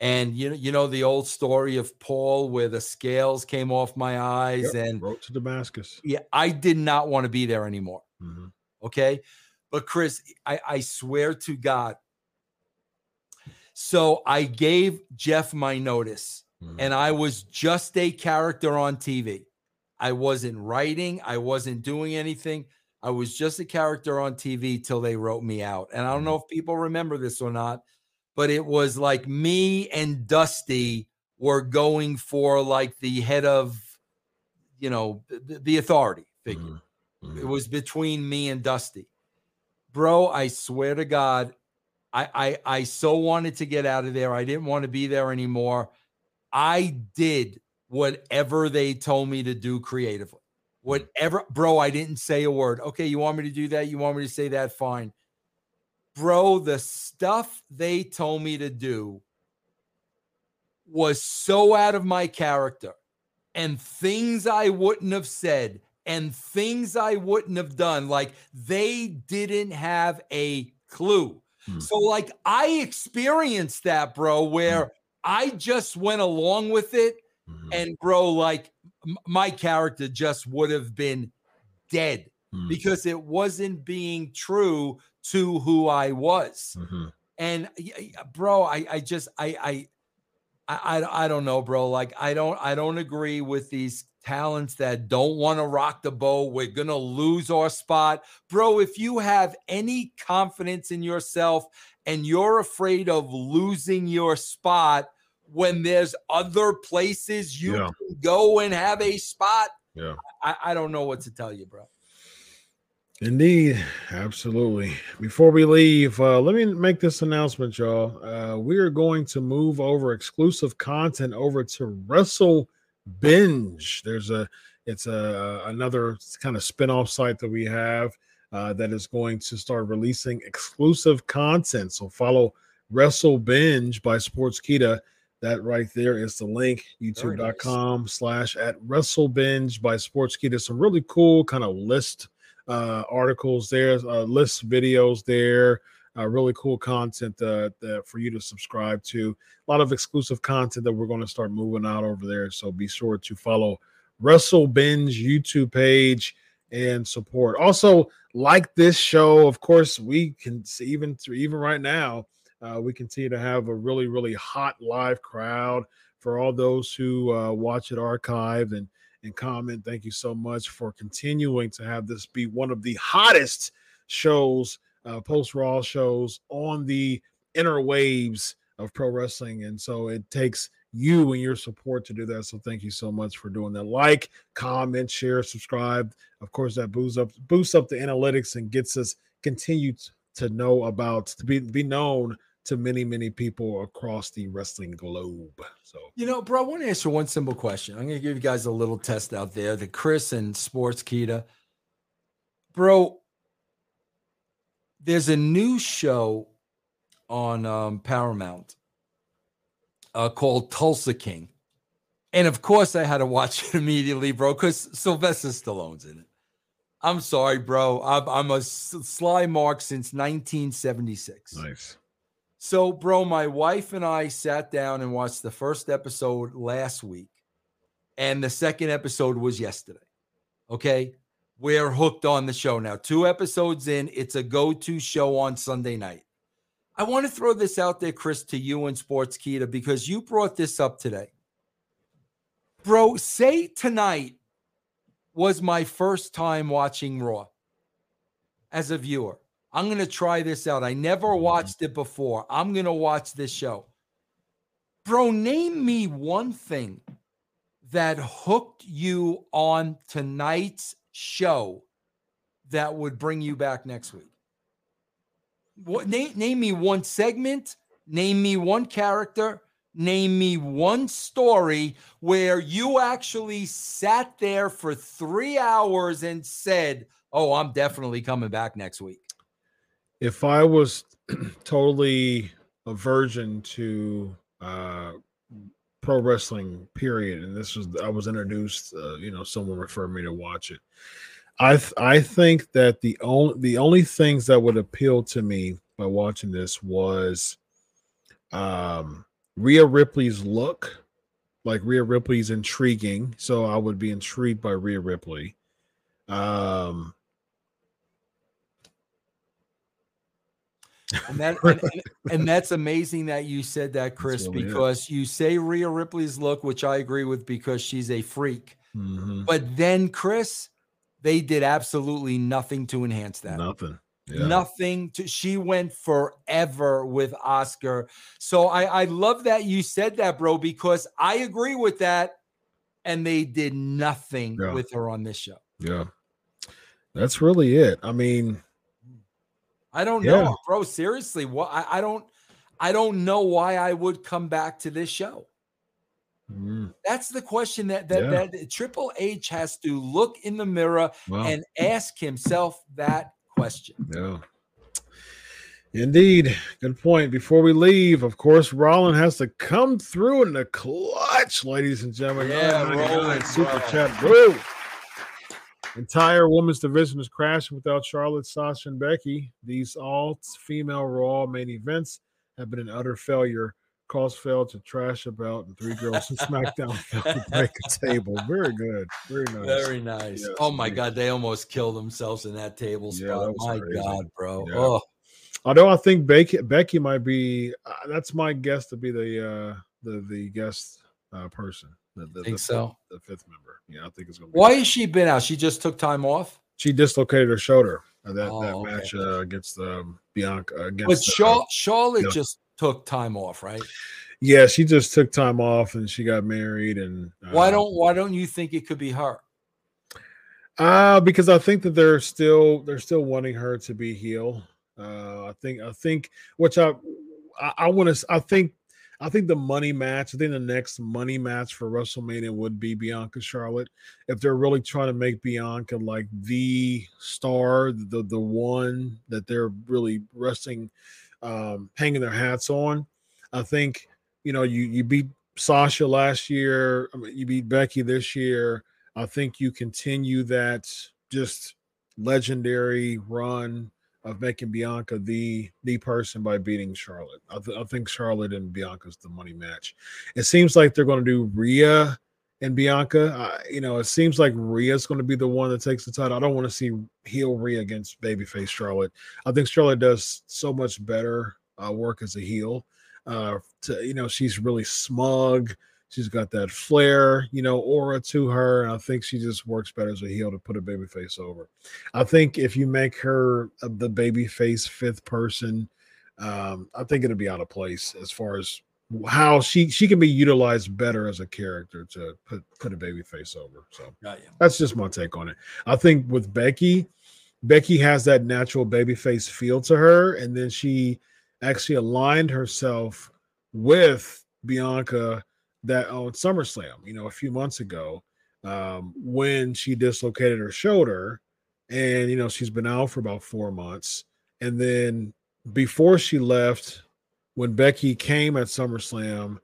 And you know, you know the old story of Paul where the scales came off my eyes, Yep, and wrote to Damascus. yeah, I did not want to be there anymore. Mhm. Okay. But Chris, I, I swear to God. So I gave Jeff my notice Mhm. and I was just a character on TV. I wasn't writing, I wasn't doing anything. I was just a character on TV till they wrote me out. And I don't know if people remember this or not, but it was like me and Dusty were going for like the head of, you know, the, the authority figure. Mhm. It Mhm. was between me and Dusty. Bro, I swear to God, I, I I so wanted to get out of there. I didn't want to be there anymore. I did whatever they told me to do creatively. Whatever, bro, I didn't say a word. Okay, you want me to do that? You want me to say that? Fine. Bro, the stuff they told me to do was so out of my character and things I wouldn't have said and things I wouldn't have done. Like they didn't have a clue. Hmm. So, like, I experienced that, bro, where I just went along with it. Mhm. And, bro, like, my character just would have been dead Mhm. because it wasn't being true to who I was Mhm. and bro i i just i i I, I I don't know, bro. Like I don't I don't agree with these talents that don't want to rock the boat. We're gonna lose our spot, bro. If you have any confidence in yourself and you're afraid of losing your spot when there's other places you Yeah. can go and have a spot, Yeah. I, I don't know what to tell you, bro. Indeed, absolutely. Before we leave, uh, let me make this announcement, y'all. Uh, we are going to move over exclusive content over to Wrestle Binge. There's a, it's a another kind of spin-off site that we have uh, that is going to start releasing exclusive content. So follow Wrestle Binge by Sportskeeda. That right there is the link, youtube.com slash at Wrestle Binge by Sportskeeda. Some really cool kind of list uh, articles there, uh, lists, videos there, uh, really cool content uh, that for you to subscribe to. A lot of exclusive content that we're going to start moving out over there. So be sure to follow Wrestle Binge YouTube page and support. Also, like this show, of course, we can see even through even right now, uh, we continue to have a really really hot live crowd for all those who uh, watch it archived and and comment. Thank you so much for continuing to have this be one of the hottest shows, uh, post Raw shows on the inner waves of pro wrestling. And so it takes you and your support to do that. So thank you so much for doing that. Like, comment, share, subscribe. Of course, that boosts up boosts up the analytics and gets us continued to know about to be be known to many many people across the wrestling globe. So You know, bro, I want to answer one simple question. I'm going to give you guys a little test out there. The Chris and Sportskeeda. Bro, there's a new show on um, Paramount uh, called Tulsa King. And of course, I had to watch it immediately, bro, because Sylvester Stallone's in it. I'm sorry, bro. I'm, I'm a sly mark since 1976. nice. So, bro, my wife and I sat down and watched the first episode last week, and the second episode was yesterday. Okay. We're hooked on the show now. Two episodes in, it's a go to show on Sunday night. I want to throw this out there, Chris, to you and Sportskeeda, because you brought this up today. Bro, say tonight was my first time watching Raw as a viewer. I'm going to try this out. I never mm-hmm. watched it before. I'm going to watch this show. Bro, name me one thing that hooked you on tonight's show that would bring you back next week. What name, name me one segment, name me one character, name me one story where you actually sat there for 3 hours and said, "Oh, I'm definitely coming back next week." If I was totally a virgin to uh pro wrestling period and this was i was introduced uh, you know someone referred me to watch it i th- i think that the only the only things that would appeal to me by watching this was um Rhea Ripley's look. Like Rhea Ripley's intriguing so I would be intrigued by Rhea Ripley. Um And that and, and- that's amazing that you said that, Chris, because you say Rhea Ripley's look, which I agree with because she's a freak. mhm, But then, Chris, they did absolutely nothing to enhance that. nothing yeah. Nothing to she went forever with Oscar. So I, I love that you said that, bro, because I agree with that. And they did nothing Yeah. with her on this show. Yeah. That's really it. I mean, I don't Yeah. know, bro. Seriously, what I, I don't I don't know why I would come back to this show. mm, That's the question that that, Yeah. that Triple H has to look in the mirror wow. and ask himself that question. yeah. Indeed. Good point. Before we leave, of course, Rollin has to come through in the clutch, ladies and gentlemen. Yeah, Oh, my Rollin, super bro. chat. Woo! Entire women's division is crashing without Charlotte, Sasha, and Becky. These all female Raw main events have been an utter failure. Cause failed to trash about, and three girls from SmackDown break a table. Very good. Very nice. Very nice. Yes, oh my indeed. God, they almost killed themselves in that table Yeah, spot. was my crazy. God, bro. Yeah. Oh, Although I think Becky Becky might be uh, that's my guess to be the uh the the guest uh person. The, the, Think the, so? The fifth member. Yeah, I think it's gonna be. why has she been out? She just took time off. She dislocated her shoulder. Uh, that Oh, that okay. match uh, against um, Bianca uh, against. But uh, Char- Charlotte yeah. just took time off, right? yeah, she just took time off and she got married and. Uh, Why don't Why don't you think it could be her? Uh because I think that they're still they're still wanting her to be heel. Uh I think I think which I I, I want to I think I think the money match, I think the next money match for WrestleMania would be Bianca Charlotte. If they're really trying to make Bianca like the star, the the one that they're really resting um hanging their hats on. I think you know you you beat Sasha last year, I mean, you beat Becky this year. I think you continue that just legendary run of making Bianca the the person by beating Charlotte. I, th- I think Charlotte and Bianca's the money match. It seems like they're going to do Rhea and Bianca. Uh, you know, it seems like Rhea's going to be the one that takes the title. I don't want to see heel Rhea against babyface Charlotte. I think Charlotte does so much better uh, work as a heel. Uh, to, you know, she's really smug. She's got that flair, you know, aura to her. And I think she just works better as a heel to put a baby face over. I think if you make her uh, the baby face fifth person, um, I think it'll be out of place as far as how she she can be utilized better as a character to put put a baby face over. So that's just my take on it. I think with Becky, Becky has that natural baby face feel to her, and then she actually aligned herself with Bianca that on SummerSlam, you know, a few months ago, um, when she dislocated her shoulder, and you know she's been out for about four months, and then before she left, when Becky came at SummerSlam,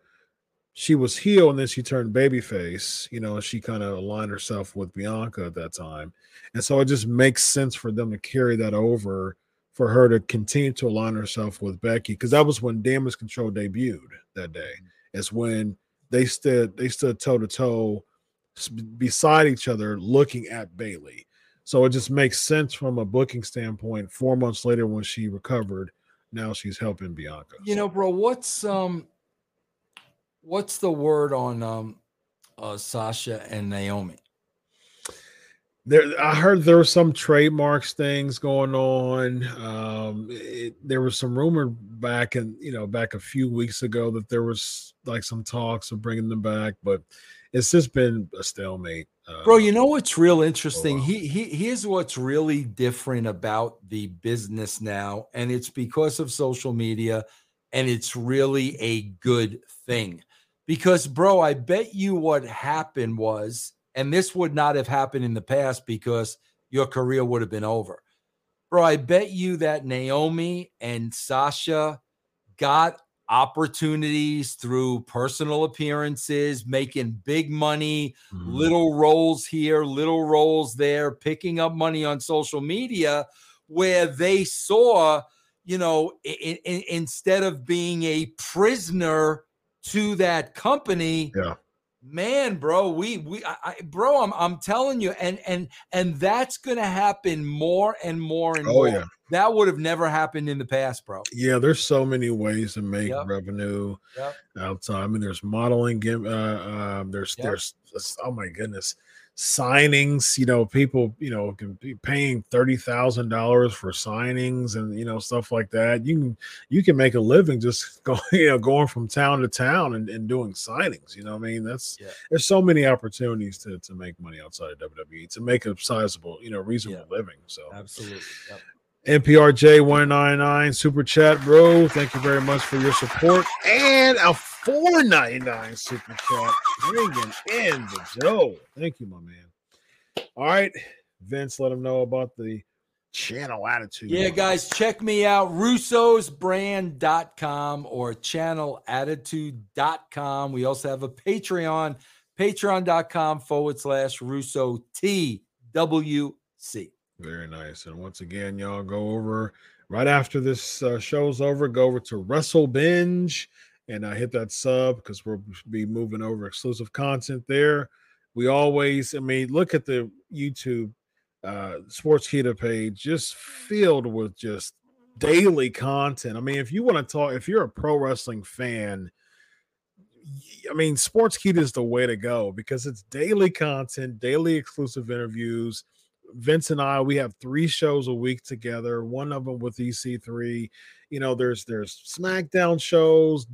she was heel and then she turned babyface, you know, and she kind of aligned herself with Bianca at that time. And so it just makes sense for them to carry that over for her to continue to align herself with Becky because that was when Damage Control debuted that day. It's when they stood they stood toe to toe beside each other looking at Bayley. So it just makes sense from a booking standpoint. Four months later, when she recovered, now she's helping Bianca. You know, bro, what's um what's the word on um uh Sasha and Naomi? There i heard there were some trademarks things going on um it, there was some rumor back and you know back a few weeks ago that there was like some talks of bringing them back but it's just been a stalemate uh, Bro, you know what's real interesting? He, he here's what's really different about the business now, and it's because of social media, and it's really a good thing. Because, bro, I bet you what happened was, and this would not have happened in the past because your career would have been over. Bro, I bet you that Naomi and Sasha got opportunities through personal appearances, making big money, mhm. little roles here, little roles there, picking up money on social media where they saw, you know, i- i- instead of being a prisoner to that company, Yeah. Man, bro, we we I, I, bro, I'm I'm telling you, and and and that's gonna happen more and more and oh more. yeah That would have never happened in the past, bro. yeah there's so many ways to make Yep. revenue Yep. outside i mean there's modeling uh, um, there's Yep. there's oh my goodness signings you know people you know can be paying thirty thousand dollars for signings and you know stuff like that you can you can make a living just going you know going from town to town and, and doing signings you know i mean that's Yeah. there's so many opportunities to, to make money outside of wwe to make a sizable you know reasonable living so Absolutely. Yep. NPRJ199 super chat, bro. Thank you very much for your support. And a 499 super chat bringing in the dough. Thank you, my man. All right, Vince, let him know about the channel attitude. Yeah, guys, check me out, russosbrand.com or channelattitude.com. We also have a Patreon, patreon.com forward slash Russo TWC. Very nice. And once again, y'all go over right after this uh, show's over, go over to Wrestle Binge and uh, hit that sub because we'll be moving over exclusive content there. We always, I mean, look at the YouTube uh, Sportskeeda page, just filled with just daily content. I mean, if you want to talk, if you're a pro wrestling fan, I mean, Sportskeeda is the way to go because it's daily content, daily exclusive interviews. Vince and I, we have three shows a week together. One of them with EC3. You know, there's there's SmackDown shows.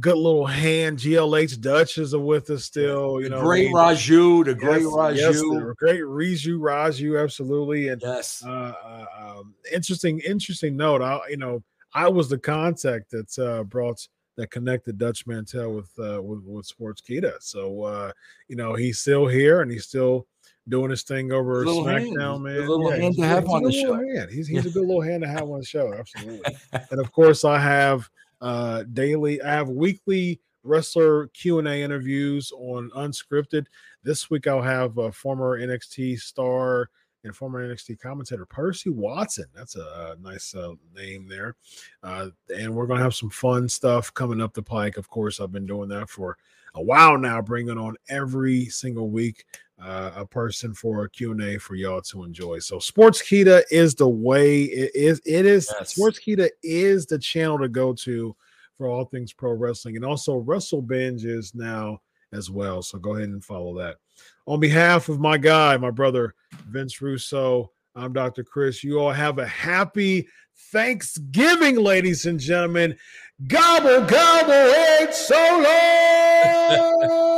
Good little hand. GLH Dutch is with us still. You The know, great we- Raju, the great yes, Raju. yes, the great Riju Raju, absolutely. And yes. uh, uh, um, interesting, interesting note. I, you know, I was the contact that uh, brought that connected Dutch Mantel with uh, with, with Sportskeeda. So uh, you know, he's still here and he's still doing his thing over Little. SmackDown, He's man. a little hand he's- to have on the show. hand. He's he's a good little hand to have on the show, absolutely. and of course, I have uh daily, I have weekly wrestler Q and A interviews on Unscripted. This week, I'll have a former NXT star and former NXT commentator Percy Watson. That's a, nice uh, name there. Uh, and we're gonna have some fun stuff coming up the pike. Of course, I've been doing that for a while now, bringing on every single week uh, a person for a Q&A for y'all to enjoy. So Sportskeeda is the way it is it is Yes. Sportskeeda is the channel to go to for all things pro wrestling and also Wrestle Binge is now as well. So go ahead and follow that. On behalf of my guy, my brother Vince Russo, I'm Dr. Chris. You all have a happy Thanksgiving, ladies and gentlemen. Gobble, gobble, it's so long.